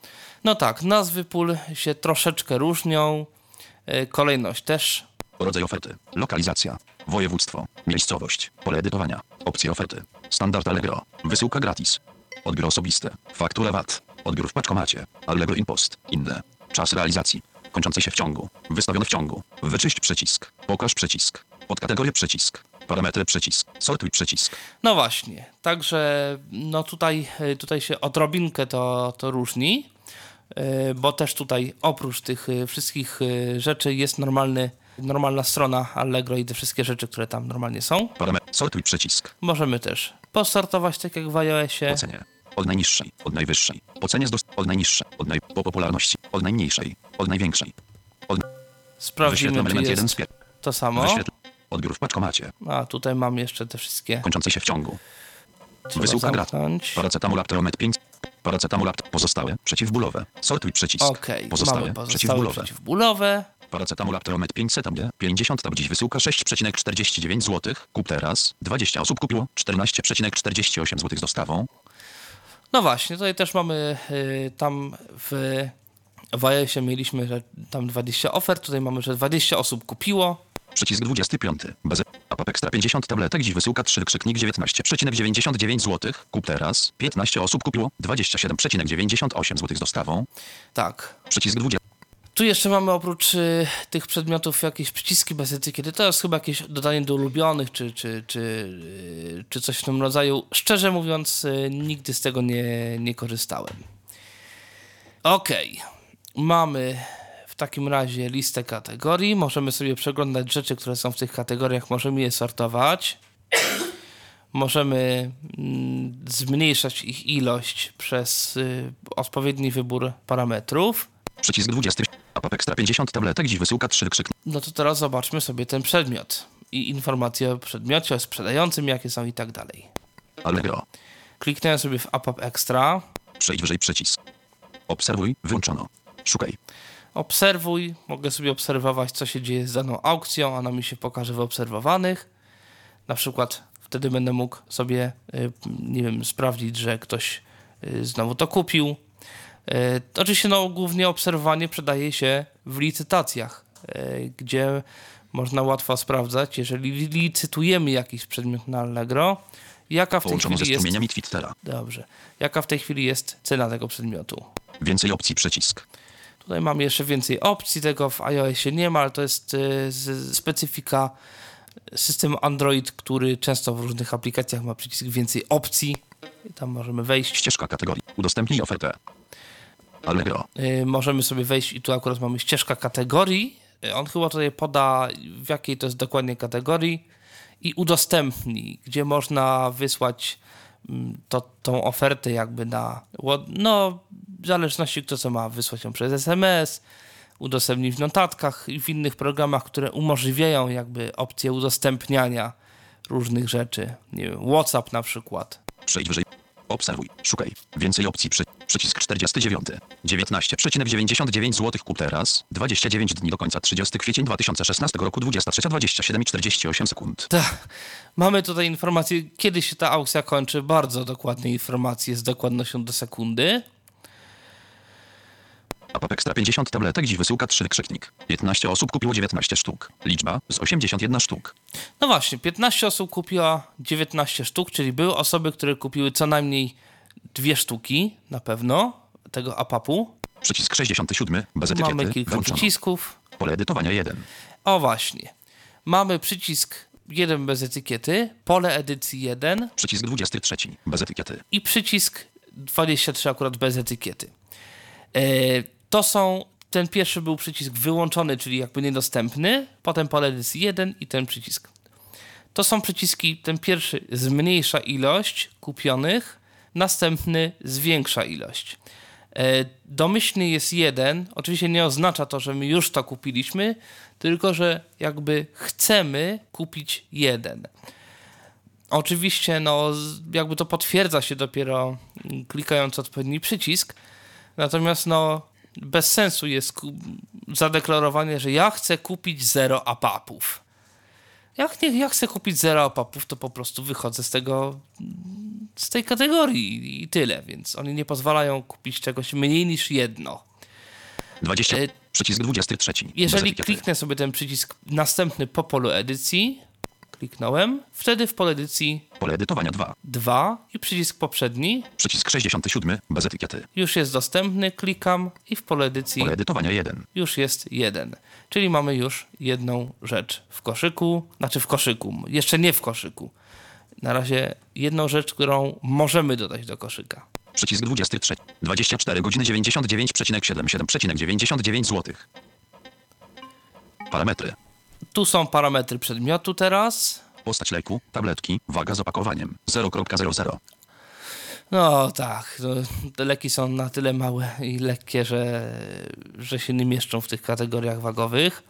No tak, nazwy pól się troszeczkę różnią. E, Kolejność też. Rodzaj oferty. Lokalizacja. Województwo. Miejscowość. Pole edytowania. Opcje oferty. Standard Allegro. Wysyłka gratis. Odbiór osobisty. Faktura VAT. Odbiór w paczkomacie. Allegro Impost. Inne. Czas realizacji. Kończący się w ciągu. Wystawiony w ciągu. Wyczyść przycisk. Pokaż przycisk. Podkategorie przycisk. Parametry przycisk. Sortuj przycisk. No właśnie, także no tutaj, tutaj się odrobinkę to, to różni, e, bo też tutaj oprócz tych e, wszystkich e, rzeczy jest normalny, normalna strona Allegro i te wszystkie rzeczy, które tam normalnie są. Parametry. Sortuj przycisk. Możemy też posortować tak jak w iOSie. Ocenie. Od najniższej. Od najwyższej. Ocenie z dost- Od najniższej. Od naj... Po popularności. Od najmniejszej. Od największej. Od... Sprawdzimy, czy element 1 z jest pier... to samo. Wyświetl... Odbiór w paczkomacie. A tutaj mam jeszcze te wszystkie. Kończący się w ciągu. Trzeba Wysyłka zamknąć. Paracetamol Apteromet 5. Paracetamol apt... Pozostałe. Przeciwbólowe. Sortuj przycisk. Okej, Pozostałe. pozostałe Przeciwbólowe. przeciwbólowe. Paracetamol Apteromet 500 tab 50 tab dziś wysyłka 6,49 zł. Kup teraz. 20 osób kupiło. 14,48 zł z dostawą. No właśnie, tutaj też mamy y, tam w, iOSie mieliśmy, że tam 20 ofert, tutaj mamy, że 20 osób kupiło. Przycisk 25. Bez APAP Extra 50 tabletek dziś wysyłka 3 krzyknik 19,99 zł. Kup teraz. 15 osób kupiło. 27,98 zł z dostawą. Tak. Przycisk 20. Tu jeszcze mamy oprócz y, tych przedmiotów jakieś przyciski bez etykiety. To jest chyba jakieś dodanie do ulubionych, czy, czy, czy, y, czy coś w tym rodzaju. Szczerze mówiąc, y, nigdy z tego nie, nie korzystałem. Okej. Mamy w takim razie listę kategorii. Możemy sobie przeglądać rzeczy, które są w tych kategoriach. Możemy je sortować. Możemy mm, zmniejszać ich ilość przez y, odpowiedni wybór parametrów. Przycisk 20. APAP Extra 50 tabletek dziś wysyłka 3 krzyknik. No to teraz zobaczmy sobie ten przedmiot i informacje o przedmiocie, o sprzedającym, jakie są i tak dalej. Allegro. Kliknę sobie w APAP Extra, Przejdź wyżej przycisk. Obserwuj. Wyłączono. Szukaj. obserwuj, mogę sobie obserwować, co się dzieje z daną aukcją, ona mi się pokaże w obserwowanych. Na przykład wtedy będę mógł sobie, y, nie wiem, sprawdzić, że ktoś y, znowu to kupił. Y, Oczywiście no, głównie obserwowanie przydaje się w licytacjach, y, gdzie można łatwo sprawdzać, jeżeli licytujemy jakiś przedmiot na Allegro, jaka w tej Połączono ze chwili jest... Twittera. Dobrze. Jaka w tej chwili jest cena tego przedmiotu? Więcej opcji przycisk. Tutaj mam jeszcze więcej opcji, tego w iOSie nie ma, ale to jest y, z, specyfika systemu Android, który często w różnych aplikacjach ma przycisk więcej opcji. I tam możemy wejść. Ścieżka kategorii. Udostępnij ofertę. Allegro. Y, możemy sobie wejść i tu akurat mamy ścieżka kategorii. Y, On chyba tutaj poda, w jakiej to jest dokładnie kategorii i udostępni, gdzie można wysłać mm, to, tą ofertę jakby na, no w zależności kto co ma, wysłać ją przez SMS, udostępnić w notatkach i w innych programach, które umożliwiają jakby opcję udostępniania różnych rzeczy. Nie wiem, WhatsApp na przykład. Przejdź wyżej. Obserwuj. Szukaj. Więcej opcji przy... Przycisk 49. 19,99 zł kup teraz. 29 dni do końca 30 kwiecień 2016 roku 23.27 i 48 sekund. Tak. Mamy tutaj informację, kiedy się ta aukcja kończy. Bardzo dokładne informacje z dokładnością do sekundy. APAP Extra 50 tabletek dziś wysyłka 3 krzyknik. 15 osób kupiło 19 sztuk. Liczba z 81 sztuk. No właśnie, 15 osób kupiła 19 sztuk, czyli były osoby, które kupiły co najmniej dwie sztuki, na pewno, tego apapu. Przycisk 67. Bez etykiety. Mamy kilka Włączono. przycisków. Pole edytowania 1. O właśnie. Mamy przycisk 1 bez etykiety, pole edycji 1 Przycisk 23. Bez etykiety. i przycisk 23 akurat bez etykiety. E, to są, ten pierwszy był przycisk wyłączony, czyli jakby niedostępny, potem pole edycji 1 i ten przycisk. To są przyciski, ten pierwszy zmniejsza ilość kupionych, następny zwiększa ilość. E, Domyślny jest jeden, oczywiście nie oznacza to, że my już to kupiliśmy, tylko że jakby chcemy kupić jeden. Oczywiście, no, jakby to potwierdza się dopiero klikając odpowiedni przycisk. Natomiast, no, bez sensu jest zadeklarowanie, że ja chcę kupić zero apapów. Jak nie, ja chcę kupić zero apapów, to po prostu wychodzę z tego z tej kategorii i tyle, więc oni nie pozwalają kupić czegoś mniej niż jedno. 20. E, Przycisk 23. Bez Jeżeli kliknę sobie ten przycisk następny po polu edycji, kliknąłem, wtedy w pole edycji Pole edytowania 2. 2 i przycisk poprzedni Przycisk 67. Bez etykiety. już jest dostępny, klikam i w pole edycji Pole edytowania 1. już jest jeden. Czyli mamy już jedną rzecz w koszyku, znaczy w koszyku, jeszcze nie w koszyku. Na razie jedną rzecz, którą możemy dodać do koszyka. Przycisk 23. 24 godziny 99,77,99 zł. Parametry. Tu są parametry przedmiotu teraz. Postać leku, tabletki, waga z opakowaniem 0.00. No tak, to, te leki są na tyle małe i lekkie, że, że się nie mieszczą w tych kategoriach wagowych.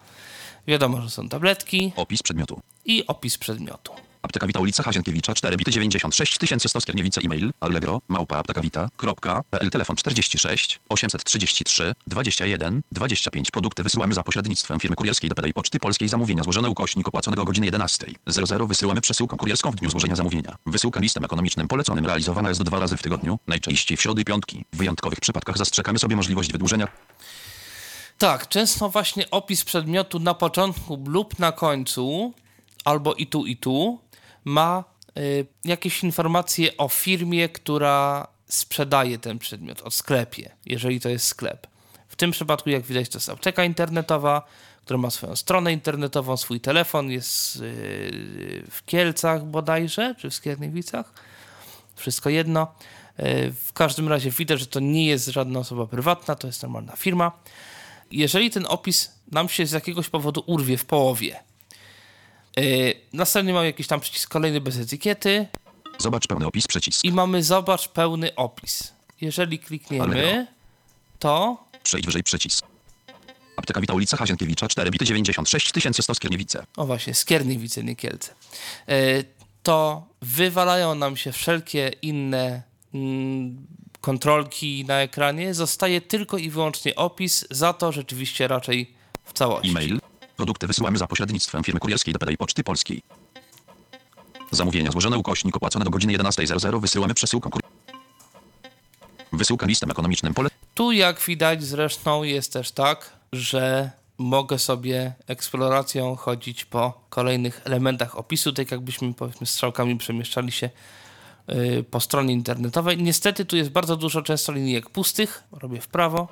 Wiadomo, że są tabletki Opis przedmiotu. i opis przedmiotu. Apteka Wita ulica Hazienkiewicza 4 bity 96 100 Skierniewice e-mail allegro małpa aptekawita.pl telefon 46 833 21 25 produkty wysyłamy za pośrednictwem firmy kurierskiej DPD i Poczty Polskiej. Zamówienia złożone ukośnik opłaconego o godzinie 11 00 wysyłamy przesyłką kurierską w dniu złożenia zamówienia. Wysyłka listem ekonomicznym poleconym realizowana jest dwa razy w tygodniu, najczęściej w środy i piątki. W wyjątkowych przypadkach zastrzegamy sobie możliwość wydłużenia. Tak, często właśnie opis przedmiotu na początku lub na końcu, albo i tu, i tu, ma y, jakieś informacje o firmie, która sprzedaje ten przedmiot, o sklepie, jeżeli to jest sklep. W tym przypadku, jak widać, to jest apteka internetowa, która ma swoją stronę internetową, swój telefon, jest y, w Kielcach bodajże, czy w Skierniewicach. Wszystko jedno. E, W każdym razie widać, że to nie jest żadna osoba prywatna, to jest normalna firma. Jeżeli ten opis nam się z jakiegoś powodu urwie w połowie, e, następnie mamy jakiś tam przycisk kolejny bez etykiety Zobacz pełny opis przycisk. i mamy zobacz pełny opis. Jeżeli klikniemy, to Przejdź wyżej przycisk. Apteka Wita ulica Hazienkiewicza 4 bity 96 100 Skierniewice. o właśnie, Skierniewice, nie Kielce, e, to wywalają nam się wszelkie inne mm, kontrolki na ekranie. Zostaje tylko i wyłącznie opis, za to rzeczywiście raczej w całości. E-mail. Produkty wysyłamy za pośrednictwem firmy kurierskiej DPD i Poczty Polskiej. Zamówienia złożone ukośnik opłacone do godziny 11.00 wysyłamy przesyłką kur... Wysyłka listem ekonomicznym pole... Tu, jak widać, zresztą jest też tak, że mogę sobie eksploracją chodzić po kolejnych elementach opisu, tak jakbyśmy powiedzmy strzałkami przemieszczali się yy, po stronie internetowej. Niestety tu jest bardzo dużo często linijek pustych. Robię w prawo,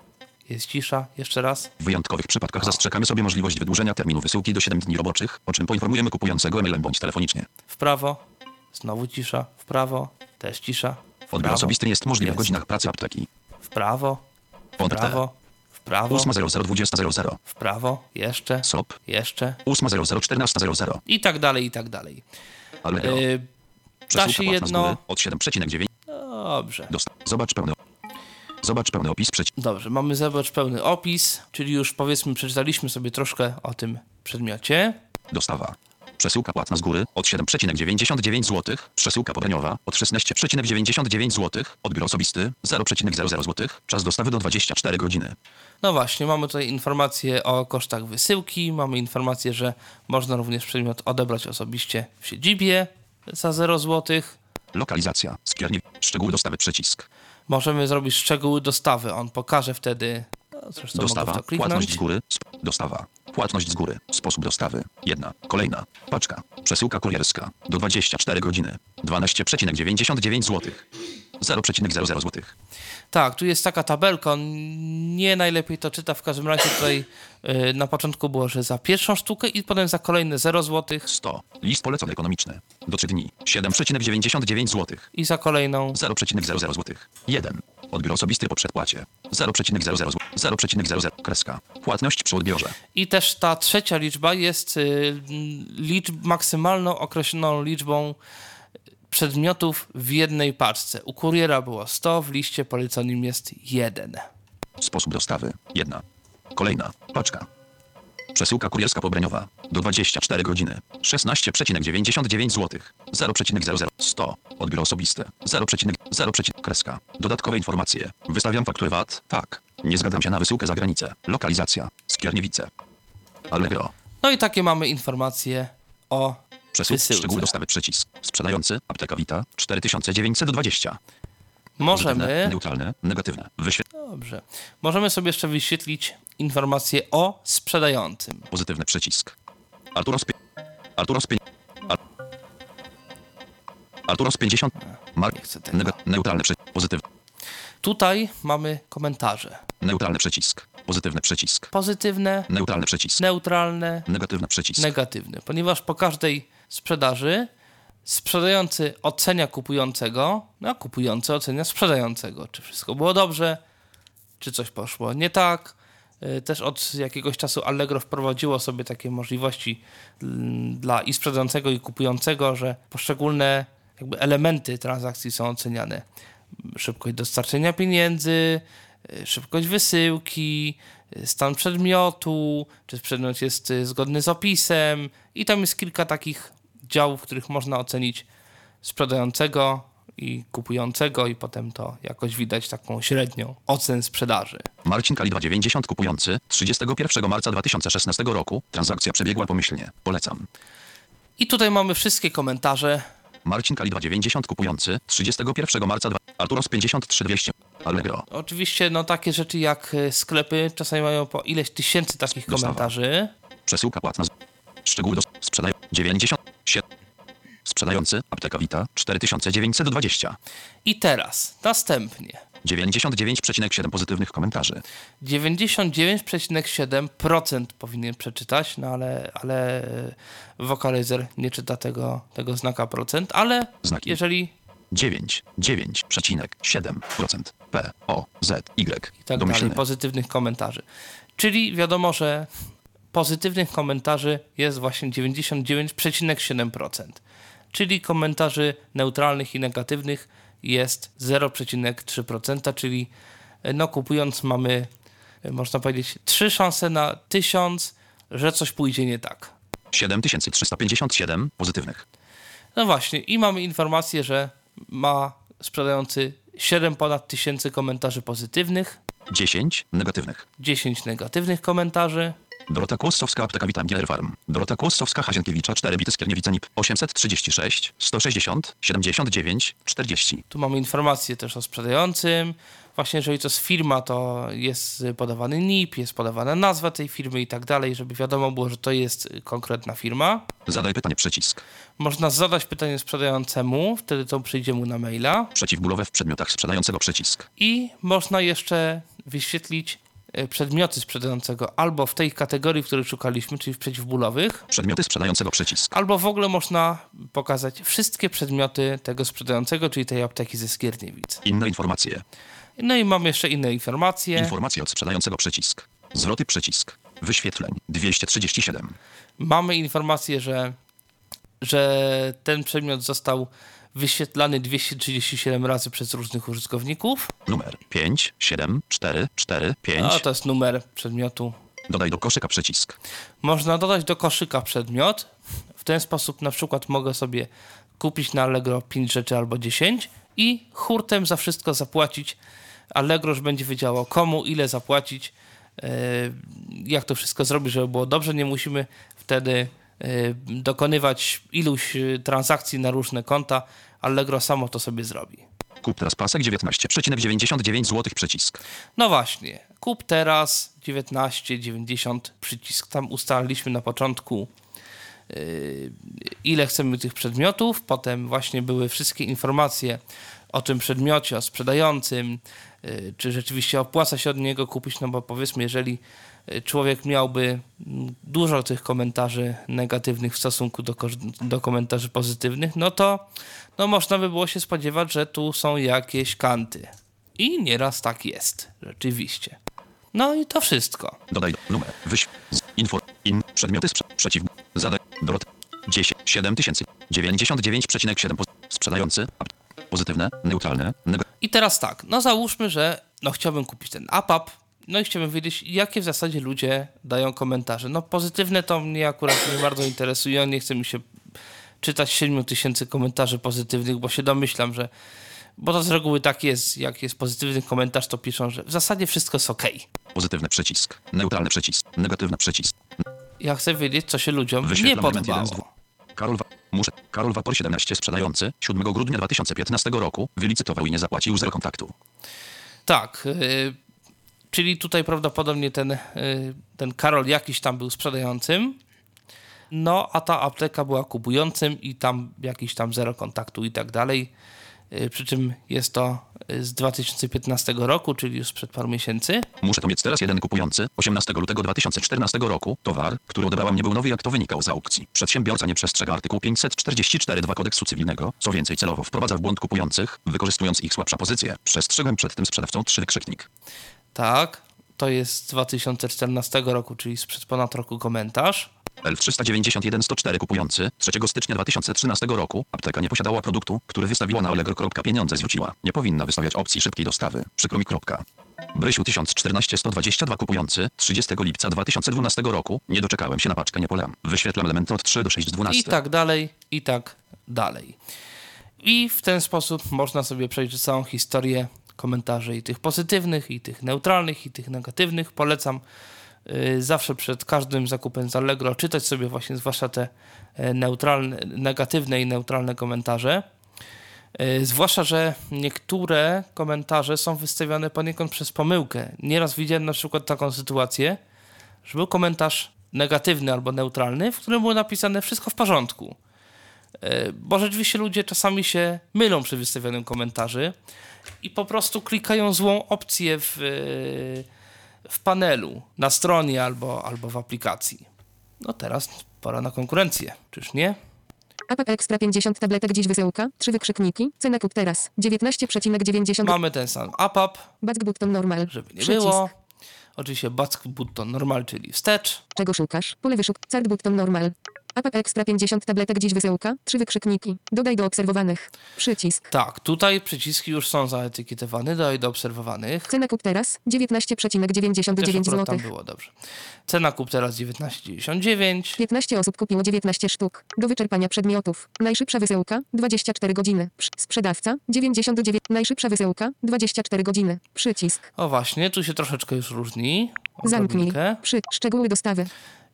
jest cisza, jeszcze raz. W wyjątkowych przypadkach zastrzegamy sobie możliwość wydłużenia terminu wysyłki do 7 dni roboczych, o czym poinformujemy kupującego e-mailem bądź telefonicznie. W prawo, znowu cisza, w prawo, też cisza. W Odbiór prawo, osobisty jest możliwy w Jest. godzinach pracy apteki. w prawo, w prawo, w prawo, 8.00.20.00. w prawo, jeszcze, SOP. jeszcze 8.00.14.00. i tak dalej, i tak dalej. Allegro. Yy, Przesyłka się płatna z jedno- góry Od 7,9. Dobrze. Zobacz pełny... Zobacz pełny opis przycisk. Dobrze, mamy zobacz pełny opis, czyli już powiedzmy przeczytaliśmy sobie troszkę o tym przedmiocie. Dostawa. Przesyłka płatna z góry od 7,99 zł. Przesyłka podaniowa od 16,99 zł. Odbiór osobisty 0,00 zł. Czas dostawy do 24 godziny. No właśnie, mamy tutaj informacje o kosztach wysyłki, mamy informację, że można również przedmiot odebrać osobiście w siedzibie za 0 zł. Lokalizacja. Skiernie. Szczegóły dostawy przycisk. Możemy zrobić szczegóły dostawy, on pokaże wtedy. No, zresztą Dostawa. Płatność z góry. Dostawa. Płatność z góry. Sposób dostawy. Jedna. Kolejna. Paczka. Przesyłka kurierska. Do 24 godziny. 12,99 zł. 0,00 zł. Tak, tu jest taka tabelka, nie najlepiej to czyta, w każdym razie tutaj y, na początku było, że za pierwszą sztukę i potem za kolejne 0 zł 100. List polecony ekonomiczny. Do 3 dni. 7,99 zł. i za kolejną 0,00 zł. 1. Odbiór osobisty po przedpłacie. 0,00 zł. 0,00 kreska. Płatność przy odbiorze. I też ta trzecia liczba jest y, liczb, maksymalną określoną liczbą przedmiotów w jednej paczce. U kuriera było 100, w liście poleconym jest 1. Sposób dostawy. 1. Kolejna. Paczka. Przesyłka kurierska pobraniowa. Do 24 godziny. 16,99 zł. 0,00 100. Odbiór osobisty. 0,0 kreska. Dodatkowe informacje. Wystawiam fakturę VAT? Tak. Nie zgadzam się na wysyłkę za granicę. Lokalizacja. Skierniewice. Allegro. No i takie mamy informacje o Wysyłce. Szczegóły dostawy przycisk. Sprzedający. Apteka Vita. 4920. Możemy... Neutralne, negatywne. Wyświetl. Dobrze. Możemy sobie jeszcze wyświetlić informacje o sprzedającym. Pozytywny przycisk. Arturos. Arturos. Ar... Arturos 50. Mar... Nie chcę tego. Nega... Neutralny przycisk. Pozytywny. Tutaj mamy komentarze. Neutralny przycisk. Pozytywny przycisk. Pozytywne, Neutralny przycisk. neutralne, Negatywny przycisk. negatywne. Ponieważ po każdej sprzedaży sprzedający ocenia kupującego, no a kupujący ocenia sprzedającego. Czy wszystko było dobrze, czy coś poszło nie tak. Y, Też od jakiegoś czasu Allegro wprowadziło sobie takie możliwości mm, dla i sprzedającego, i kupującego, że poszczególne jakby elementy transakcji są oceniane. Szybkość dostarczenia pieniędzy, y, szybkość wysyłki, y, stan przedmiotu, czy przedmiot jest zgodny z opisem i tam jest kilka takich działów, w których można ocenić sprzedającego i kupującego i potem to jakoś widać taką średnią ocen sprzedaży. Marcin Kali 290 kupujący 31 marca 2016 roku. Transakcja przebiegła pomyślnie. Polecam. I tutaj mamy wszystkie komentarze. Marcin Kali 290 kupujący 31 marca 2. Arturos 53200. Allegro. Oczywiście no takie rzeczy jak y, sklepy czasami mają po ileś tysięcy takich Dostawa. komentarzy. Przesyłka płatna. Szczegóły do sprzedają 97. Sprzedający apteka Vita 4920. I teraz następnie 99,7 pozytywnych komentarzy. 99,7% powinien przeczytać, no ale, ale e, wokalizer nie czyta tego, tego znaka procent, ale Znaki. jeżeli 9, 9,7% P, O, Z, Y. i tak dalej, Domyślny. pozytywnych komentarzy. Czyli wiadomo, że pozytywnych komentarzy jest właśnie 99,7%. Czyli komentarzy neutralnych i negatywnych jest 0,3%, czyli e, no kupując mamy, e, można powiedzieć, trzy szanse na tysiąc, że coś pójdzie nie tak. 7357 pozytywnych. No właśnie, i mamy informację, że ma sprzedający 7 ponad tysięcy komentarzy pozytywnych, 10 negatywnych. 10 negatywnych komentarzy, Dorota Kłosowska, apteka Witam Farm. Dorota Kłosowska, Hazienkiewicza, 4 bity Skierniewice NIP, 836, 160, 79, 40. Tu mamy informacje też o sprzedającym. Właśnie jeżeli to jest firma, to jest podawany NIP, jest podawana nazwa tej firmy i tak dalej, żeby wiadomo było, że to jest konkretna firma. Zadaj pytanie przycisk. Można zadać pytanie sprzedającemu, wtedy to przyjdzie mu na maila. Przeciwbólowe w przedmiotach sprzedającego przycisk. I można jeszcze wyświetlić przedmioty sprzedającego albo w tej kategorii, w której szukaliśmy, czyli w przeciwbólowych, Przedmioty sprzedającego przycisk. albo w ogóle można pokazać wszystkie przedmioty tego sprzedającego, czyli tej apteki ze Skierniewic. Inne informacje. No i mam jeszcze inne informacje. Informacje od sprzedającego przycisk. Zwroty przycisk. Wyświetleń 237. Mamy informację, że, że ten przedmiot został wyświetlany 237 razy przez różnych użytkowników. Numer 5, 7, 4, 4, 5. A to jest numer przedmiotu. Dodaj do koszyka przycisk. Można dodać do koszyka przedmiot. W ten sposób na przykład mogę sobie kupić na Allegro 5 rzeczy albo 10 i hurtem za wszystko zapłacić. Allegro już będzie wiedziało komu, ile zapłacić, e, jak to wszystko zrobić, żeby było dobrze. Nie musimy wtedy dokonywać iluś e, transakcji na różne konta. Allegro samo to sobie zrobi. Kup teraz pasek 19,99 zł przycisk. No właśnie, kup teraz 19,90 przycisk. Tam ustaliliśmy na początku yy, ile chcemy tych przedmiotów, potem właśnie były wszystkie informacje o tym przedmiocie, o sprzedającym, czy rzeczywiście opłaca się od niego kupić, no bo powiedzmy, jeżeli człowiek miałby dużo tych komentarzy negatywnych w stosunku do, do komentarzy pozytywnych, no to no można by było się spodziewać, że tu są jakieś kanty. I nieraz tak jest, rzeczywiście. No i to wszystko. Dodaj do numer. Wyś. Z. Info. In. Przedmioty sprze. Przeciw. Zadaj. Dorot. 10. 7000. 99,7. poz- Sprzedający. Pozytywne. Neutralne. Neg- I teraz tak, no załóżmy, że no chciałbym kupić ten APAP, no i chciałbym wiedzieć, jakie w zasadzie ludzie dają komentarze. No pozytywne to mnie akurat nie bardzo interesuje, nie chce mi się czytać 7 tysięcy komentarzy pozytywnych, bo się domyślam, że bo to z reguły tak jest, jak jest pozytywny komentarz, to piszą, że w zasadzie wszystko jest okej. Pozytywny przycisk. Neutralny przycisk. Negatywny przycisk. Ja chcę wiedzieć, co się ludziom nie podobało. Karol. Muszę. Karol Vapor 17 sprzedający 7 grudnia 2015 roku wylicytował i nie zapłacił zero kontaktu. Tak, y, czyli tutaj prawdopodobnie ten, y, ten Karol jakiś tam był sprzedającym, no a ta apteka była kupującym i tam jakiś tam zero kontaktu i tak dalej. Y, Przy czym jest to y, z 2015 roku, czyli już sprzed paru miesięcy. Muszę to mieć teraz jeden kupujący 18 lutego 2014 roku. Towar, który odebrałam nie był nowy jak to wynikał z aukcji. Przedsiębiorca nie przestrzega artykułu 544.2 kodeksu cywilnego, co więcej celowo wprowadza w błąd kupujących, wykorzystując ich słabsza pozycję. Przestrzegłem przed tym sprzedawcą trzy wykrzyknik. Tak, to jest z 2014 roku, czyli sprzed ponad roku komentarz. L391 104 kupujący 3 stycznia 2013 roku. Apteka nie posiadała produktu, który wystawiła na Allegro. Pieniądze zwróciła. Nie powinna wystawiać opcji szybkiej dostawy. Przykro mi. Kropka. Brysiu 1014 122 kupujący 30 lipca 2012 roku. Nie doczekałem się na paczkę, nie polam. Wyświetlam elementy od 3 do 6 z 12. I tak dalej, i tak dalej. I w ten sposób można sobie przejrzeć całą historię komentarzy i tych pozytywnych, i tych neutralnych, i tych negatywnych. Polecam y, zawsze przed każdym zakupem z Allegro czytać sobie właśnie zwłaszcza te e, neutralne, negatywne i neutralne komentarze. Y, Zwłaszcza, że niektóre komentarze są wystawiane poniekąd przez pomyłkę. Nieraz widziałem na przykład taką sytuację, że był komentarz negatywny albo neutralny, w którym było napisane wszystko w porządku. E, Bo rzeczywiście ludzie czasami się mylą przy wystawianiu komentarzy i po prostu klikają złą opcję w, e, w panelu, na stronie albo, albo w aplikacji. No teraz pora na konkurencję, czyż nie? APP Extra 50 tabletek dziś wysyłka. Trzy wykrzykniki. Cena kup teraz. 19,90. Mamy ten sam APAP, Back button normal. żeby nie Przycisk. było. Oczywiście back button normal, czyli wstecz. Czego szukasz? Pole wyszuk. Card button normal. APP Extra 50 tabletek dziś wysyłka. Trzy wykrzykniki. Dodaj do obserwowanych. Przycisk. Tak, tutaj przyciski już są zaetykietowane, dodaj do obserwowanych. Cena kup teraz. 19,99 Też akurat zł. tam było dobrze. Cena kup teraz 19,99. 15 osób kupiło 19 sztuk. Do wyczerpania przedmiotów. Najszybsza wysyłka 24 godziny. Przy- Sprzedawca 99. Najszybsza wysyłka 24 godziny. Przycisk. O właśnie, tu się troszeczkę już różni. Zamknij. Przy. Szczegóły dostawy.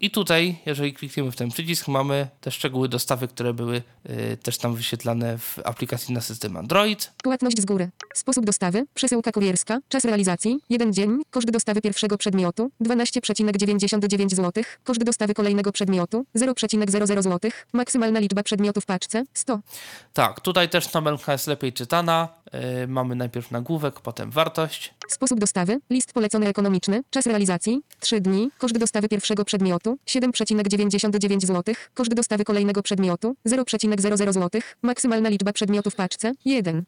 I tutaj, jeżeli klikniemy w ten przycisk, mamy te szczegóły dostawy, które były y, też tam wyświetlane w aplikacji na system Android. Płatność z góry. Sposób dostawy. Przesyłka kurierska. Czas realizacji. Jeden dzień. Koszt dostawy pierwszego przedmiotu. 12,99 zł. Koszt dostawy kolejnego przedmiotu. 0,00 zł. Maksymalna liczba przedmiotów w paczce. 100. Tak, tutaj też tabelka jest lepiej czytana. Y, mamy najpierw nagłówek, potem wartość. Sposób dostawy. List polecony ekonomiczny. Czas realizacji. 3 dni. Koszt dostawy pierwszego przedmiotu. 7,99 zł. Koszt dostawy kolejnego przedmiotu. 0,00 zł. Maksymalna liczba przedmiotów w paczce. 1.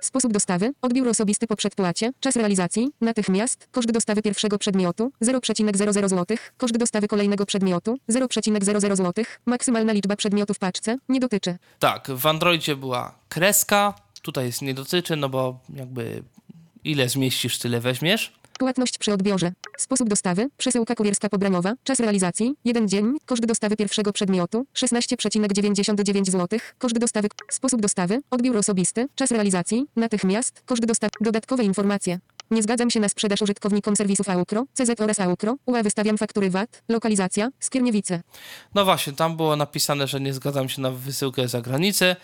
Sposób dostawy. Odbiór osobisty po przedpłacie. Czas realizacji. Natychmiast. Koszt dostawy pierwszego przedmiotu. 0,00 zł. Koszt dostawy kolejnego przedmiotu. 0,00 zł. Maksymalna liczba przedmiotów w paczce. Nie dotyczy. Tak, w Androidzie była kreska. Tutaj jest nie dotyczy, no bo jakby ile zmieścisz, tyle weźmiesz. Płatność przy odbiorze. Sposób dostawy. Przesyłka kurierska pobraniowa. Czas realizacji. Jeden dzień. Koszt dostawy pierwszego przedmiotu. 16,99 zł. Koszt dostawy. Sposób dostawy. Odbiór osobisty. Czas realizacji. Natychmiast. Koszt dostawy. Dodatkowe informacje. Nie zgadzam się na sprzedaż użytkownikom serwisów Aukro, CZ oraz Aukro. UA wystawiam faktury VAT. Lokalizacja. Skierniewice. No właśnie, tam było napisane, że nie zgadzam się na wysyłkę za granicę.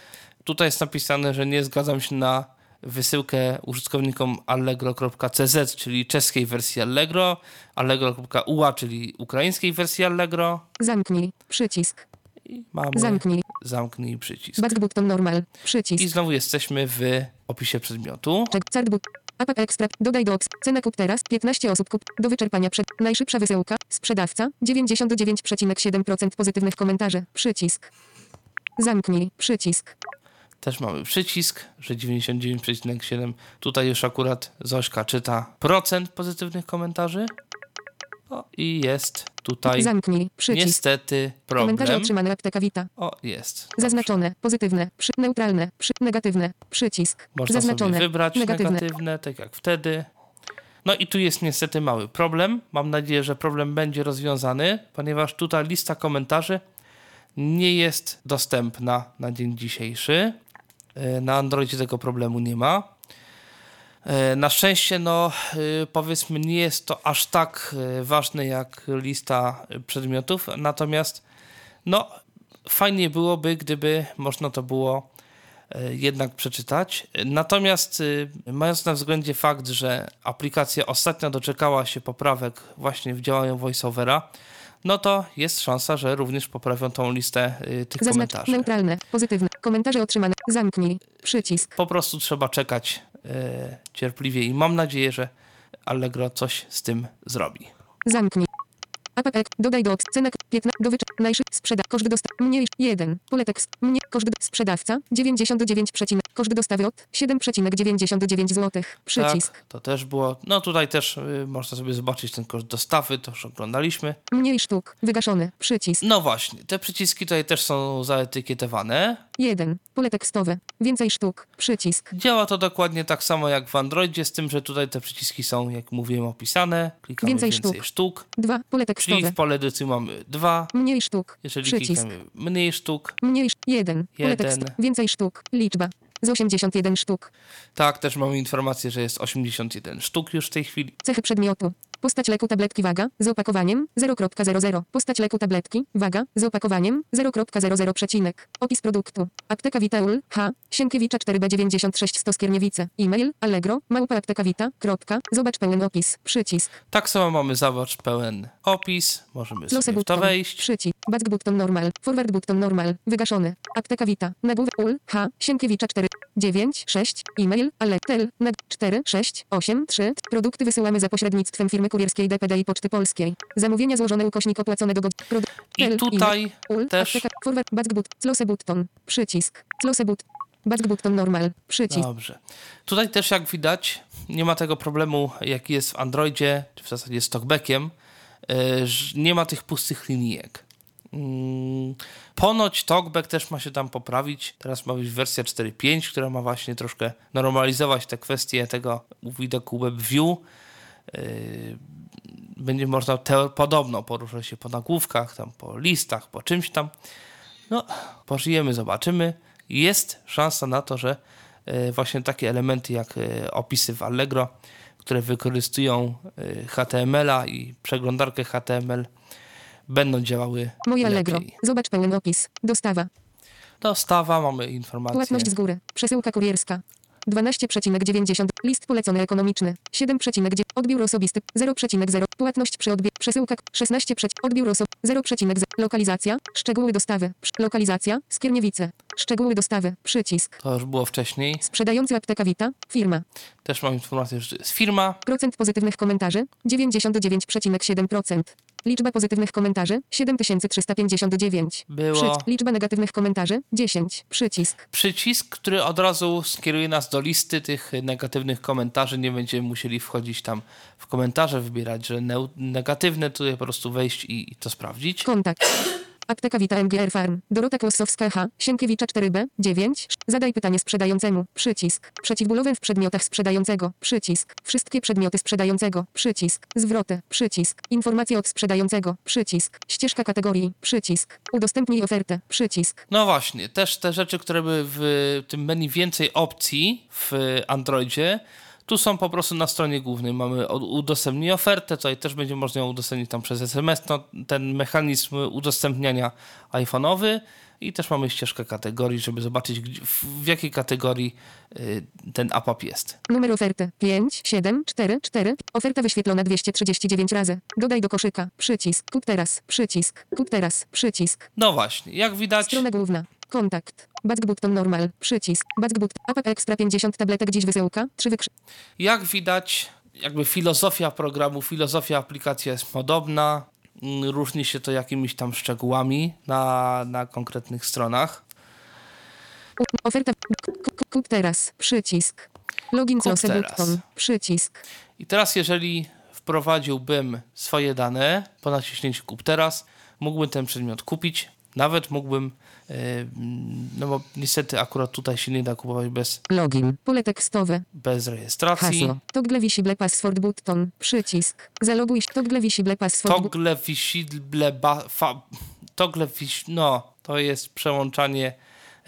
Tutaj jest napisane, że nie zgadzam się na wysyłkę użytkownikom allegro.cz, czyli czeskiej wersji Allegro, allegro.ua, czyli ukraińskiej wersji Allegro. Zamknij. Przycisk. I mamy Zamknij. zamknij przycisk. Back button normal. Przycisk. I znowu jesteśmy w opisie przedmiotu. But. APP Extra. Dodaj do obs. Cena kup teraz. 15 osób kup. Do wyczerpania przed. Najszybsza wysyłka. Sprzedawca. 99,7% pozytywnych komentarzy. Przycisk. Zamknij. Przycisk. Też mamy przycisk, że 99,7. Tutaj już akurat Zośka czyta procent pozytywnych komentarzy. O, i jest tutaj Zamknij. Przycisk. niestety Komentarze problem. otrzymane apteka Vita. O, jest. Zaznaczone. Pozytywne. Przy. Neutralne. Przy. Negatywne. Przycisk. Można Zaznaczone. sobie wybrać Negatywne. negatywne, tak jak wtedy. No i tu jest niestety mały problem. Mam nadzieję, że problem będzie rozwiązany, ponieważ tutaj lista komentarzy nie jest dostępna na dzień dzisiejszy. E, Na Androidzie tego problemu nie ma. E, Na szczęście, no e, powiedzmy, nie jest to aż tak ważne jak lista przedmiotów, natomiast no Fajnie byłoby, gdyby można to było jednak przeczytać. Natomiast mając na względzie fakt, że aplikacja ostatnio doczekała się poprawek właśnie w działaniu VoiceOvera, no to jest szansa, że również poprawią tą listę e, tych Zaznacz komentarzy. neutralne, pozytywne. Komentarze otrzymane. Zamknij. Przycisk. Po prostu trzeba czekać e, cierpliwie i mam nadzieję, że Allegro coś z tym zrobi. Zamknij. APP. Dodaj do cenek 15 do wycz. Najszy. Sprzeda. Koszt dostaw. Mniej. 1. Pole tekst. Mnie. Koszt sprzedawca. 99. przecinek. Koszt dostawy od 7,99 zł. Przycisk. Tak, to też było. No tutaj też y, można sobie zobaczyć ten koszt dostawy, to już oglądaliśmy. Mniej sztuk. Wygaszony. Przycisk. No właśnie, te przyciski tutaj też są zaetykietowane. 1. Pole tekstowe. Więcej sztuk. Przycisk. Działa to dokładnie tak samo jak w Androidzie, z tym, że tutaj te przyciski są, jak mówiłem, opisane. Klikamy Więcej więcej, sztuk. sztuk. 2. Pole Czyli tekstowe. w pole edycji mamy dwa. Mniej sztuk. Jeżeli Przycisk. klikamy mniej sztuk, Mniej. sz- 1. Pole tekst. Więcej sztuk. Liczba. Z 81 sztuk. tak, też mamy informację, że jest 81 sztuk już w tej chwili. Cechy przedmiotu. Postać leku tabletki waga z opakowaniem 0.00. Postać leku tabletki waga z opakowaniem 0.00 przecinek. Opis produktu. Apteka Vitaul H. Sienkiewicza 4B96 100 Skierniewice. E-mail allegro małpa apteka vita. Kropka. Zobacz pełen opis. Przycisk. Tak samo mamy zobacz pełen opis. Możemy Close sobie w to button. wejść. Przycisk. Back button normal. Forward button normal. Wygaszony. Apteka Vita. Nagłówek ul. H. Sienkiewicza 4. 9. 6. E-mail. Aletel. Nag. 4. 6. 8. 3. Produkty wysyłamy za pośrednictwem firmy kurierskiej DPD i Poczty Polskiej. Zamówienia złożone ukośnik opłaconego god. Prod. I tutaj ul. też-. Forward. Back button. Close button. Przycisk. Close button. Back button normal. Przycisk. Dobrze. Tutaj też jak widać nie ma tego problemu jaki jest w Androidzie, czy w zasadzie z talkbackiem, że nie ma tych pustych linijek. Mm, Ponoć talkback też ma się tam poprawić. Teraz ma być wersja 4.5, która ma właśnie troszkę normalizować te kwestie tego widoku WebView. Yy, Będzie można te, podobno poruszać się po nagłówkach, tam po listach, po czymś tam. No, pożyjemy, zobaczymy. Jest szansa na to, że e, właśnie takie elementy jak e, opisy w Allegro, które wykorzystują HTML-a i przeglądarkę HTML, będą działały Moje Allegro. lepiej. Zobacz pełen opis. Dostawa. Dostawa, mamy informację. Płatność z góry. Przesyłka kurierska. 12,90. List polecony ekonomiczny. 7,9. Odbiór osobisty. 0,0. Płatność przy odbiorze. Przesyłka. 16. Odbiór osobisty. 0,0. Lokalizacja. Szczegóły dostawy. Lokalizacja. Skierniewice. Szczegóły dostawy. Przycisk. To już było wcześniej. Sprzedający apteka Vita. Firma. Też mam informację, że jest firma. Procent pozytywnych komentarzy. 99,7%. Liczba pozytywnych komentarzy. 7359. Było. Przycisk. Liczba negatywnych komentarzy. 10. Przycisk. Przycisk, który od razu skieruje nas do listy tych negatywnych komentarzy. Nie będziemy musieli wchodzić tam w komentarze, wybierać, że negatywne, tutaj po prostu wejść i, i to sprawdzić. Kontakt. Apteka Vita MGR Farm. Dorota Kłosowska H. Sienkiewicza 4B. 9. Zadaj pytanie sprzedającemu. Przycisk. Przeciwbólowe w przedmiotach sprzedającego. Przycisk. Wszystkie przedmioty sprzedającego. Przycisk. Zwroty. Przycisk. Informacje od sprzedającego. Przycisk. Ścieżka kategorii. Przycisk. Udostępnij ofertę. Przycisk. No właśnie, też te rzeczy, które były w tym menu więcej opcji w Androidzie, tu są po prostu na stronie głównej. Mamy udostępnij ofertę, tutaj też będzie można ją udostępnić tam przez SMS, no, ten mechanizm udostępniania iPhone'owy i też mamy ścieżkę kategorii, żeby zobaczyć gdzie, w, w jakiej kategorii y, ten APAP jest. Numer oferty 5, 7, 4, 4. Oferta wyświetlona 239 razy. Dodaj do koszyka. Przycisk. Kup teraz. Przycisk. Kup teraz. Przycisk. No właśnie, jak widać, Strona główna. Kontakt. Back button normal. Przycisk. Back button. APP Extra 50 tabletek dziś wysyłka. 3 wykrzy... jak widać, jakby filozofia programu, filozofia aplikacji jest podobna. Mm, Różni się to jakimiś tam szczegółami na, na konkretnych stronach. Oferta. Kup teraz. Przycisk. Login teraz. button. Przycisk. I teraz, jeżeli wprowadziłbym swoje dane po naciśnięciu kup teraz, mógłbym ten przedmiot kupić. Nawet mógłbym, yy, no bo niestety akurat tutaj się nie da kupować bez, Login. Pole tekstowe. bez rejestracji. Hasło. Toggle visible password button. Przycisk. Zaloguj się. Toggle visible password. Toggle visible ba, fa, toggle vis, no to jest przełączanie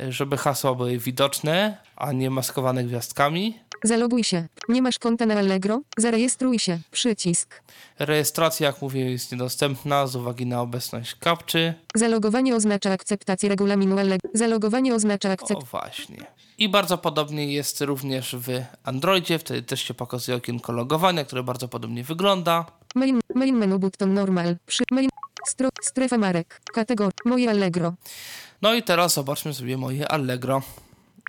żeby hasła były widoczne, a nie maskowane gwiazdkami. Zaloguj się. Nie masz konta na Allegro? Zarejestruj się. Przycisk. Rejestracja, jak mówię, jest niedostępna z uwagi na obecność kapczy. Zalogowanie oznacza akceptację regulaminu Allegro. Zalogowanie oznacza O akceptację. właśnie. I bardzo podobnie jest również w Androidzie. Wtedy też się pokazuje okienko logowania, które bardzo podobnie wygląda. Main, main menu button normal. Przy main. Stro, strefa marek. Kategoria. Moje Allegro. No i teraz zobaczmy sobie moje Allegro.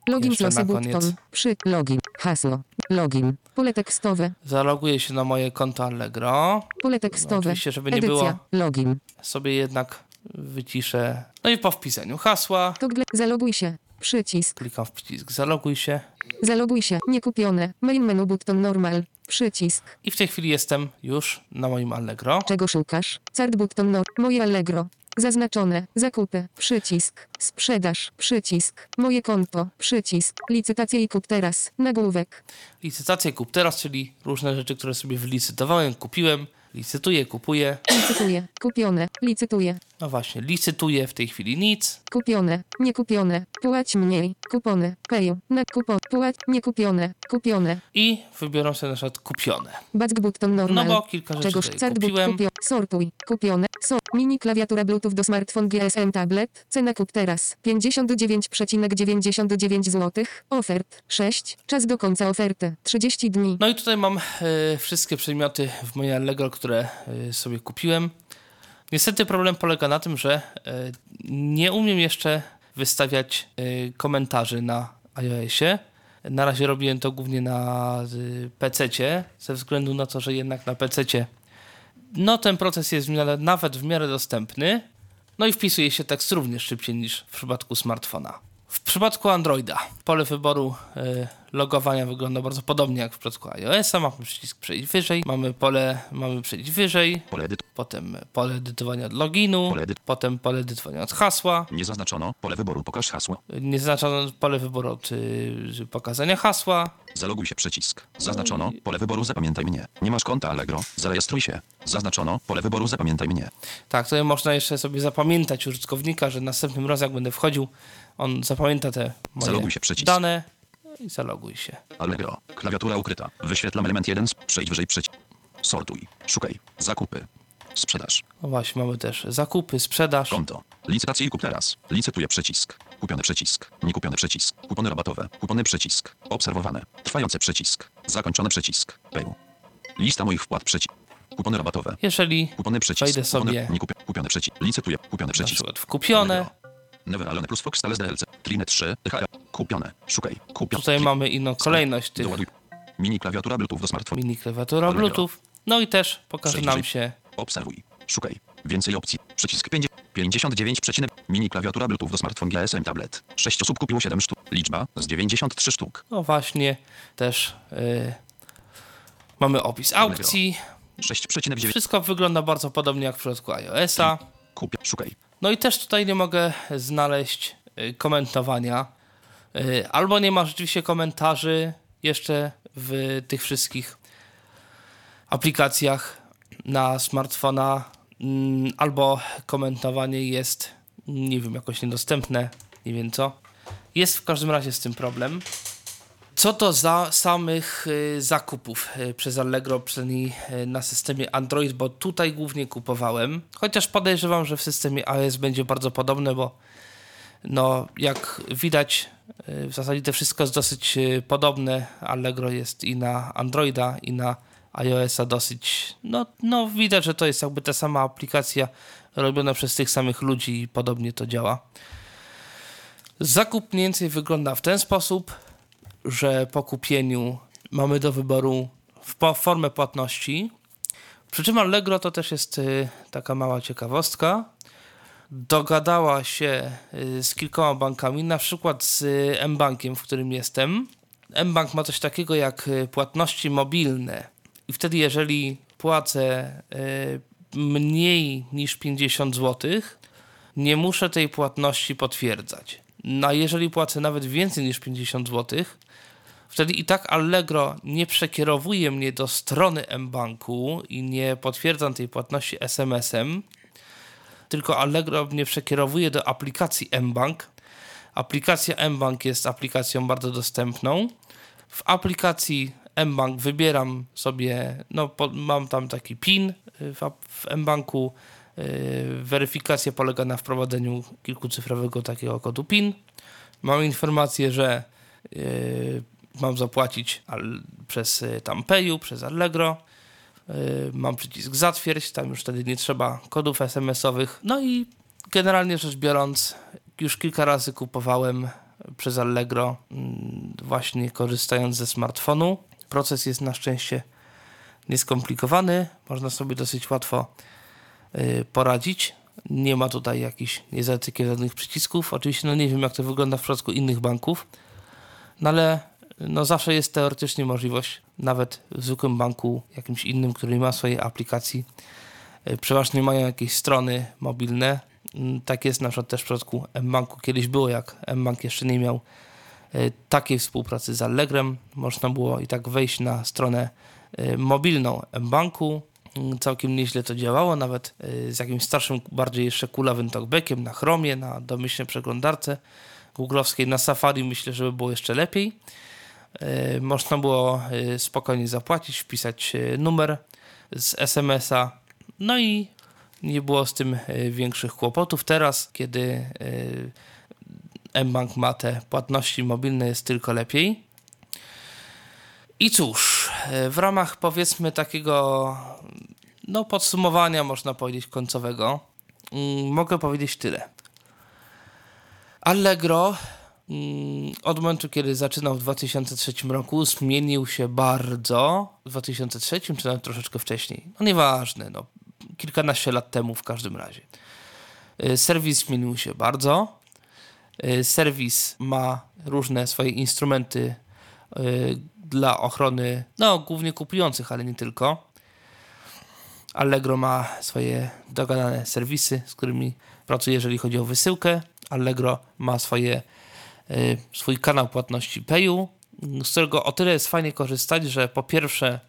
Login Jeszcze losy na koniec. button. Przy. Login. Hasło. Login. Pole tekstowe. Zaloguję się na moje konto Allegro. Pole tekstowe. oczywiście, żeby nie Edycja. było- Login. Sobie jednak wyciszę. No i po wpisaniu hasła Toggle. Zaloguj się. Przycisk. klikam w przycisk zaloguj się. Zaloguj się. Niekupione. Main menu button normal. Przycisk. I w tej chwili jestem już na moim Allegro. Czego szukasz? Card button nor. Moje Allegro. Zaznaczone. Zakupy. Przycisk. Sprzedaż. Przycisk. Moje konto. Przycisk. Licytacje i kup teraz. Nagłówek. Licytację kup teraz, czyli różne rzeczy, które sobie wylicytowałem, kupiłem. Licytuję, kupuję. Licytuję. Kupione. Licytuję. No właśnie, licytuję w tej chwili nic. Kupione. Niekupione. Płać mniej. Kupony. Pay. Na kupon. Płać. Niekupione. Kupione. I wybieram sobie na przykład kupione. Back button normal. No bo kilka rzeczy Czegoś tutaj kupiłem. kupio. Sortuj. Kupione. So. Mini klawiatura Bluetooth do smartfon GSM tablet. Cena kup teraz. 59,99 zł. Ofert. 6. Czas do końca oferty. 30 dni. No i tutaj mam e, wszystkie przedmioty w moje Allegro, które e, sobie kupiłem. Niestety problem polega na tym, że e, nie umiem jeszcze wystawiać e, komentarzy na iOSie. Na razie robiłem to głównie na y, PC-cie, ze względu na to, że jednak na PC-cie no ten proces jest nawet w miarę dostępny. No i wpisuje się tekst również szybciej niż w przypadku smartfona. W przypadku Androida pole wyboru y, logowania wygląda bardzo podobnie jak w przypadku iOS-a. Mamy przycisk przejść wyżej, mamy pole, mamy przejść wyżej, Pole potem pole edytowania od loginu, Pole potem pole edytowania od hasła, Nie zaznaczono. Pole wyboru. Pokaż hasło. niezaznaczone pole wyboru od y, pokazania hasła, Zaloguj się przycisk. Zaznaczono. Pole wyboru zapamiętaj mnie. Nie masz konta Allegro. Zarejestruj się. Zaznaczono. Pole wyboru zapamiętaj mnie. Tak, tutaj można jeszcze sobie zapamiętać użytkownika, że następnym razem jak będę wchodził, on zapamięta te moje Zaloguj się, przycisk. dane i zaloguj się. Allegro. Klawiatura ukryta. Wyświetlam element 1. Przejdź wyżej przycisk. Sortuj. Szukaj. Zakupy. Sprzedaż. No właśnie, mamy też zakupy, sprzedaż. Konto. Licytacje i kup teraz. Licytuję przycisk. Kupiony przycisk. Niekupiony przycisk. Kupony rabatowe. Kupony przycisk. Obserwowane. Trwający przycisk. Zakończony przycisk. Pay. Lista moich wpłat przycisk. Kupony rabatowe. Jeżeli Kupony przycisk. Wejdę Kupony, sobie- nie kupię, kupiony przycisk. Licytuję. Kupiony na przycisk. przykład w kupione, Allegro. Never Alone plus Fox Tales DLC. Trinet 3. THR. Kupione. Szukaj. Kupione. tutaj mamy inną kolejność tych Doładuj. Mini klawiatura Bluetooth do smartfona. mini klawiatura. Bluetooth. No i też pokaże nam się Obserwuj. Szukaj. Więcej opcji. Przycisk 5. 59. przecinek. Mini klawiatura Bluetooth do smartfon GSM tablet. 6 osób kupiło 7 sztuk. Liczba z 93 sztuk. No właśnie, też y, mamy opis aukcji. 6,9. Wszystko wygląda bardzo podobnie jak w przypadku iOS-a. Kupię. Szukaj. No i też tutaj nie mogę znaleźć y, komentowania. Y, Albo nie ma rzeczywiście komentarzy jeszcze w tych wszystkich aplikacjach na smartfona, mm, albo komentowanie jest, nie wiem, jakoś niedostępne, nie wiem co. Jest w każdym razie z tym problem. Co do za samych y, zakupów y, przez Allegro, przynajmniej y, na systemie Android, bo tutaj głównie kupowałem, chociaż podejrzewam, że w systemie iOS będzie bardzo podobne, bo no, jak widać, w zasadzie to wszystko jest dosyć podobne. Allegro jest i na Androida, i na iOS-a dosyć. No, no, widać, że to jest jakby ta sama aplikacja robiona przez tych samych ludzi i podobnie to działa. Zakup mniej więcej wygląda w ten sposób, że po kupieniu mamy do wyboru formę płatności. Przy czym Allegro to też jest y, taka mała ciekawostka. Dogadała się y, z kilkoma bankami, na przykład z y, M-Bankiem, w którym jestem. M-Bank ma coś takiego jak płatności mobilne. I wtedy, jeżeli płacę mniej niż 50 zł, nie muszę tej płatności potwierdzać. No a jeżeli płacę nawet więcej niż 50 zł, wtedy i tak Allegro nie przekierowuje mnie do strony mBanku i nie potwierdzam tej płatności SMS-em, tylko Allegro mnie przekierowuje do aplikacji mBank, Aplikacja mBank jest aplikacją bardzo dostępną. W aplikacji mBank wybieram sobie, no mam tam taki PIN y, w, w mBanku. Yy, weryfikacja polega na wprowadzeniu kilkucyfrowego takiego kodu PIN. Mam informację, że yy, mam zapłacić przez y, tam Payu, przez Allegro. Yy, mam przycisk zatwierdź, tam już wtedy nie trzeba kodów SMS-owych. No i generalnie rzecz biorąc, już kilka razy kupowałem przez Allegro, mm, właśnie korzystając ze smartfonu. Proces jest na szczęście nieskomplikowany, można sobie dosyć łatwo y, poradzić. Nie ma tutaj jakichś żadnych przycisków. Oczywiście no nie wiem, jak to wygląda w przypadku innych banków, no ale no zawsze jest teoretycznie możliwość, nawet w zwykłym banku, jakimś innym, który ma swoje aplikacji, y, przeważnie mają jakieś strony mobilne. Mm, tak jest na przykład też w przypadku mBanku. Kiedyś było, jak mBank jeszcze nie miał y, takiej współpracy z Allegrem. Można było i tak wejść na stronę mobilną mBanku, Mm, całkiem nieźle to działało, nawet z jakimś starszym, bardziej jeszcze kulawym talkbackiem na Chromie, na domyślnej przeglądarce googlowskiej, na Safari myślę, żeby było jeszcze lepiej. Y, można było y, spokojnie zapłacić, wpisać numer z SMS-a, no i nie było z tym większych kłopotów. Teraz, kiedy mBank ma te płatności mobilne, jest tylko lepiej. I cóż, w ramach powiedzmy takiego no, podsumowania, można powiedzieć, końcowego, mm, mogę powiedzieć tyle. Allegro od momentu, kiedy zaczynał w 2003 roku, zmienił się bardzo. W 2003 czy nawet troszeczkę wcześniej. No nieważne, no, kilkanaście lat temu w każdym razie. Y, serwis zmienił się bardzo. Y, serwis ma różne swoje instrumenty y, dla ochrony, no głównie kupujących, ale nie tylko. Allegro ma swoje dogadane serwisy, z którymi pracuje, jeżeli chodzi o wysyłkę. Allegro ma swoje, swój kanał płatności Payu, z którego o tyle jest fajnie korzystać, że po pierwsze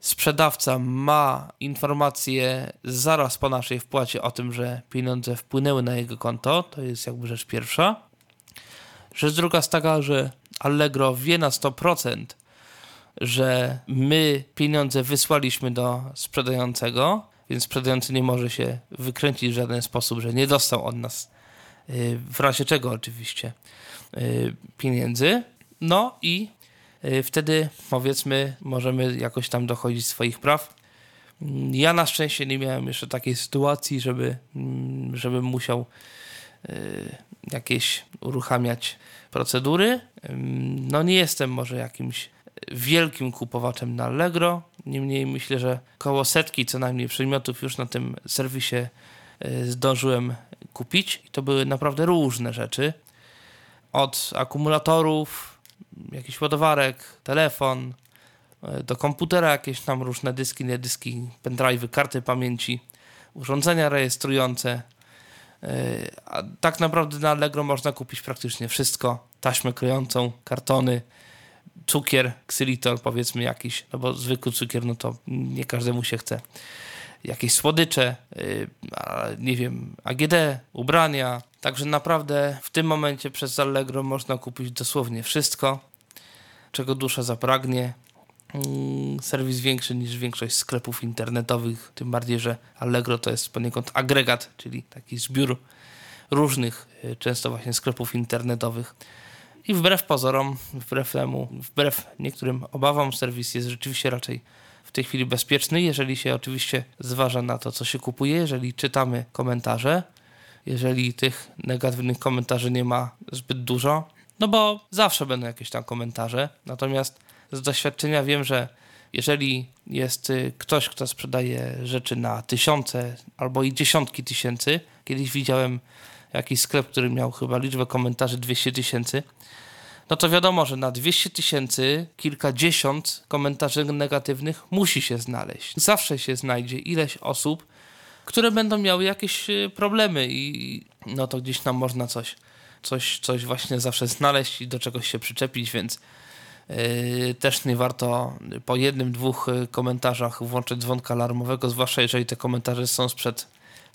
sprzedawca ma informację zaraz po naszej wpłacie o tym, że pieniądze wpłynęły na jego konto. To jest jakby rzecz pierwsza. Rzecz druga jest taka, że Allegro wie na 100%, że my pieniądze wysłaliśmy do sprzedającego, więc sprzedający nie może się wykręcić w żaden sposób, że nie dostał od nas, y, w razie czego oczywiście, y, pieniędzy. No i y, wtedy powiedzmy, możemy jakoś tam dochodzić swoich praw. Ja na szczęście nie miałem jeszcze takiej sytuacji, żeby, mm, żebym musiał jakieś uruchamiać procedury. No nie jestem może jakimś wielkim kupowaczem na Allegro. Niemniej myślę, że koło setki co najmniej przedmiotów już na tym serwisie zdążyłem kupić. I to były naprawdę różne rzeczy. Od akumulatorów, jakiś ładowarek, telefon, e, do komputera jakieś tam różne dyski, nie dyski, pendrive'y, karty pamięci, urządzenia rejestrujące. E, a tak naprawdę na Allegro można kupić praktycznie wszystko. Taśmę krojącą, kartony, cukier, ksylitol powiedzmy jakiś, no bo zwykły cukier, no to nie każdemu się chce. Jakieś słodycze, yy, nie wiem, AGD, ubrania. Także naprawdę w tym momencie przez Allegro można kupić dosłownie wszystko, czego dusza zapragnie. Yy, serwis większy niż większość sklepów internetowych, tym bardziej, że Allegro to jest poniekąd agregat, czyli taki zbiór różnych, yy, często właśnie sklepów internetowych i wbrew pozorom, wbrew temu, wbrew niektórym obawom, serwis jest rzeczywiście raczej tej chwili bezpieczny, jeżeli się oczywiście zważa na to, co się kupuje, jeżeli czytamy komentarze, jeżeli tych negatywnych komentarzy nie ma zbyt dużo, no bo zawsze będą jakieś tam komentarze. Natomiast z doświadczenia wiem, że jeżeli jest y, ktoś, kto sprzedaje rzeczy na tysiące albo i dziesiątki tysięcy, kiedyś widziałem jakiś sklep, który miał chyba liczbę komentarzy 200 tysięcy, no to wiadomo, że na 200 tysięcy kilkadziesiąt komentarzy negatywnych musi się znaleźć. Zawsze się znajdzie ileś osób, które będą miały jakieś y, problemy i no to gdzieś tam można coś, coś, coś właśnie zawsze znaleźć i do czegoś się przyczepić, więc yy, też nie warto po jednym, dwóch y, komentarzach włączyć dzwonka alarmowego, zwłaszcza jeżeli te komentarze są sprzed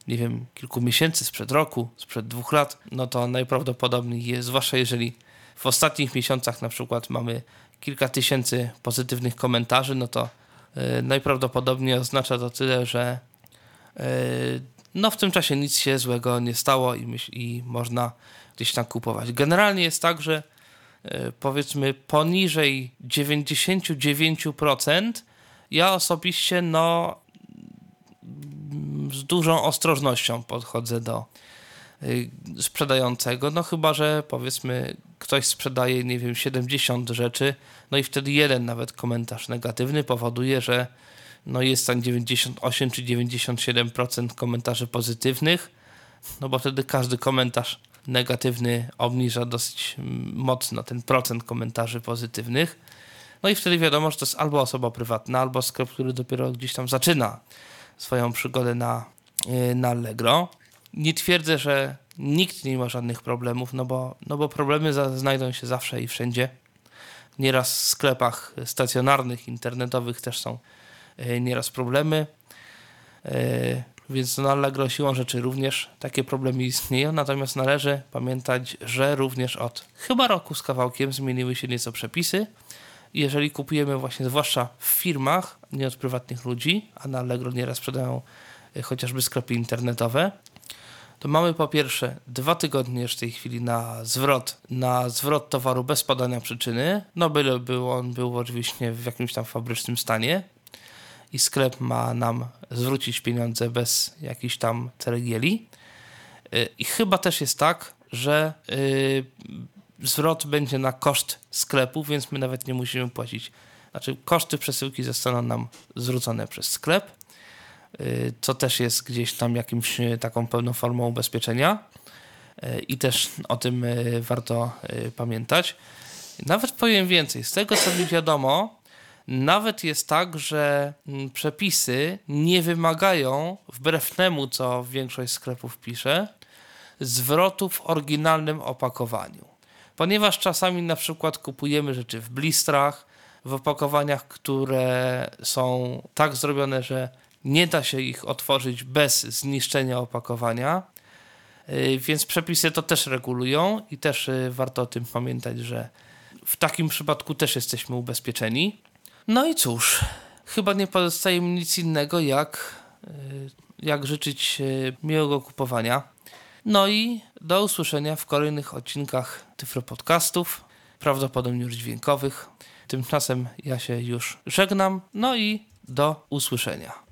nie wiem, kilku miesięcy, sprzed roku, sprzed dwóch lat, no to najprawdopodobniej jest, zwłaszcza jeżeli w ostatnich miesiącach na przykład mamy kilka tysięcy pozytywnych komentarzy, no to y, najprawdopodobniej oznacza to tyle, że y, no w tym czasie nic się złego nie stało i, myśl, i można gdzieś tam kupować. Generalnie jest tak, że y, powiedzmy poniżej 99% ja osobiście no z dużą ostrożnością podchodzę do sprzedającego, no chyba, że powiedzmy ktoś sprzedaje, nie wiem, 70 rzeczy, no i wtedy jeden nawet komentarz negatywny powoduje, że no jest tam 98 czy 97% komentarzy pozytywnych, no bo wtedy każdy komentarz negatywny obniża dosyć mm, mocno ten procent komentarzy pozytywnych. No i wtedy wiadomo, że to jest albo osoba prywatna, albo sklep, który dopiero gdzieś tam zaczyna swoją przygodę na, yy, na Allegro. Nie twierdzę, że nikt nie ma żadnych problemów, no bo, no bo problemy za, znajdą się zawsze i wszędzie. Nieraz w sklepach stacjonarnych, internetowych też są yy, nieraz problemy. Yy, więc na Allegro siłą rzeczy również takie problemy istnieją, natomiast należy pamiętać, że również od chyba roku z kawałkiem zmieniły się nieco przepisy. Jeżeli kupujemy właśnie zwłaszcza w firmach, nie od prywatnych ludzi, a na Allegro nieraz sprzedają y, chociażby sklepy internetowe, to mamy po pierwsze dwa tygodnie już w tej chwili na zwrot, na zwrot towaru bez podania przyczyny, no byle był on był oczywiście w jakimś tam fabrycznym stanie, i sklep ma nam zwrócić pieniądze bez jakichś tam ceregieli. I chyba też jest tak, że yy, zwrot będzie na koszt sklepu, więc my nawet nie musimy płacić. Znaczy, koszty przesyłki zostaną nam zwrócone przez sklep, co też jest gdzieś tam jakimś taką pełną formą ubezpieczenia. Yy, I też o tym warto pamiętać. Nawet powiem więcej, z tego co mi wiadomo, nawet jest tak, że mm, przepisy nie wymagają, wbrew temu, co większość sklepów pisze, zwrotu w oryginalnym opakowaniu. Ponieważ czasami na przykład kupujemy rzeczy w blistrach, w opakowaniach, które są tak zrobione, że nie da się ich otworzyć bez zniszczenia opakowania, y, więc przepisy to też regulują i też y, warto o tym pamiętać, że w takim przypadku też jesteśmy ubezpieczeni. No i cóż, chyba nie pozostaje mi nic innego, jak, y, jak życzyć miłego kupowania. No i do usłyszenia w kolejnych odcinkach Tyfro Podcastów, prawdopodobnie już dźwiękowych. Tymczasem ja się już żegnam, no i do usłyszenia.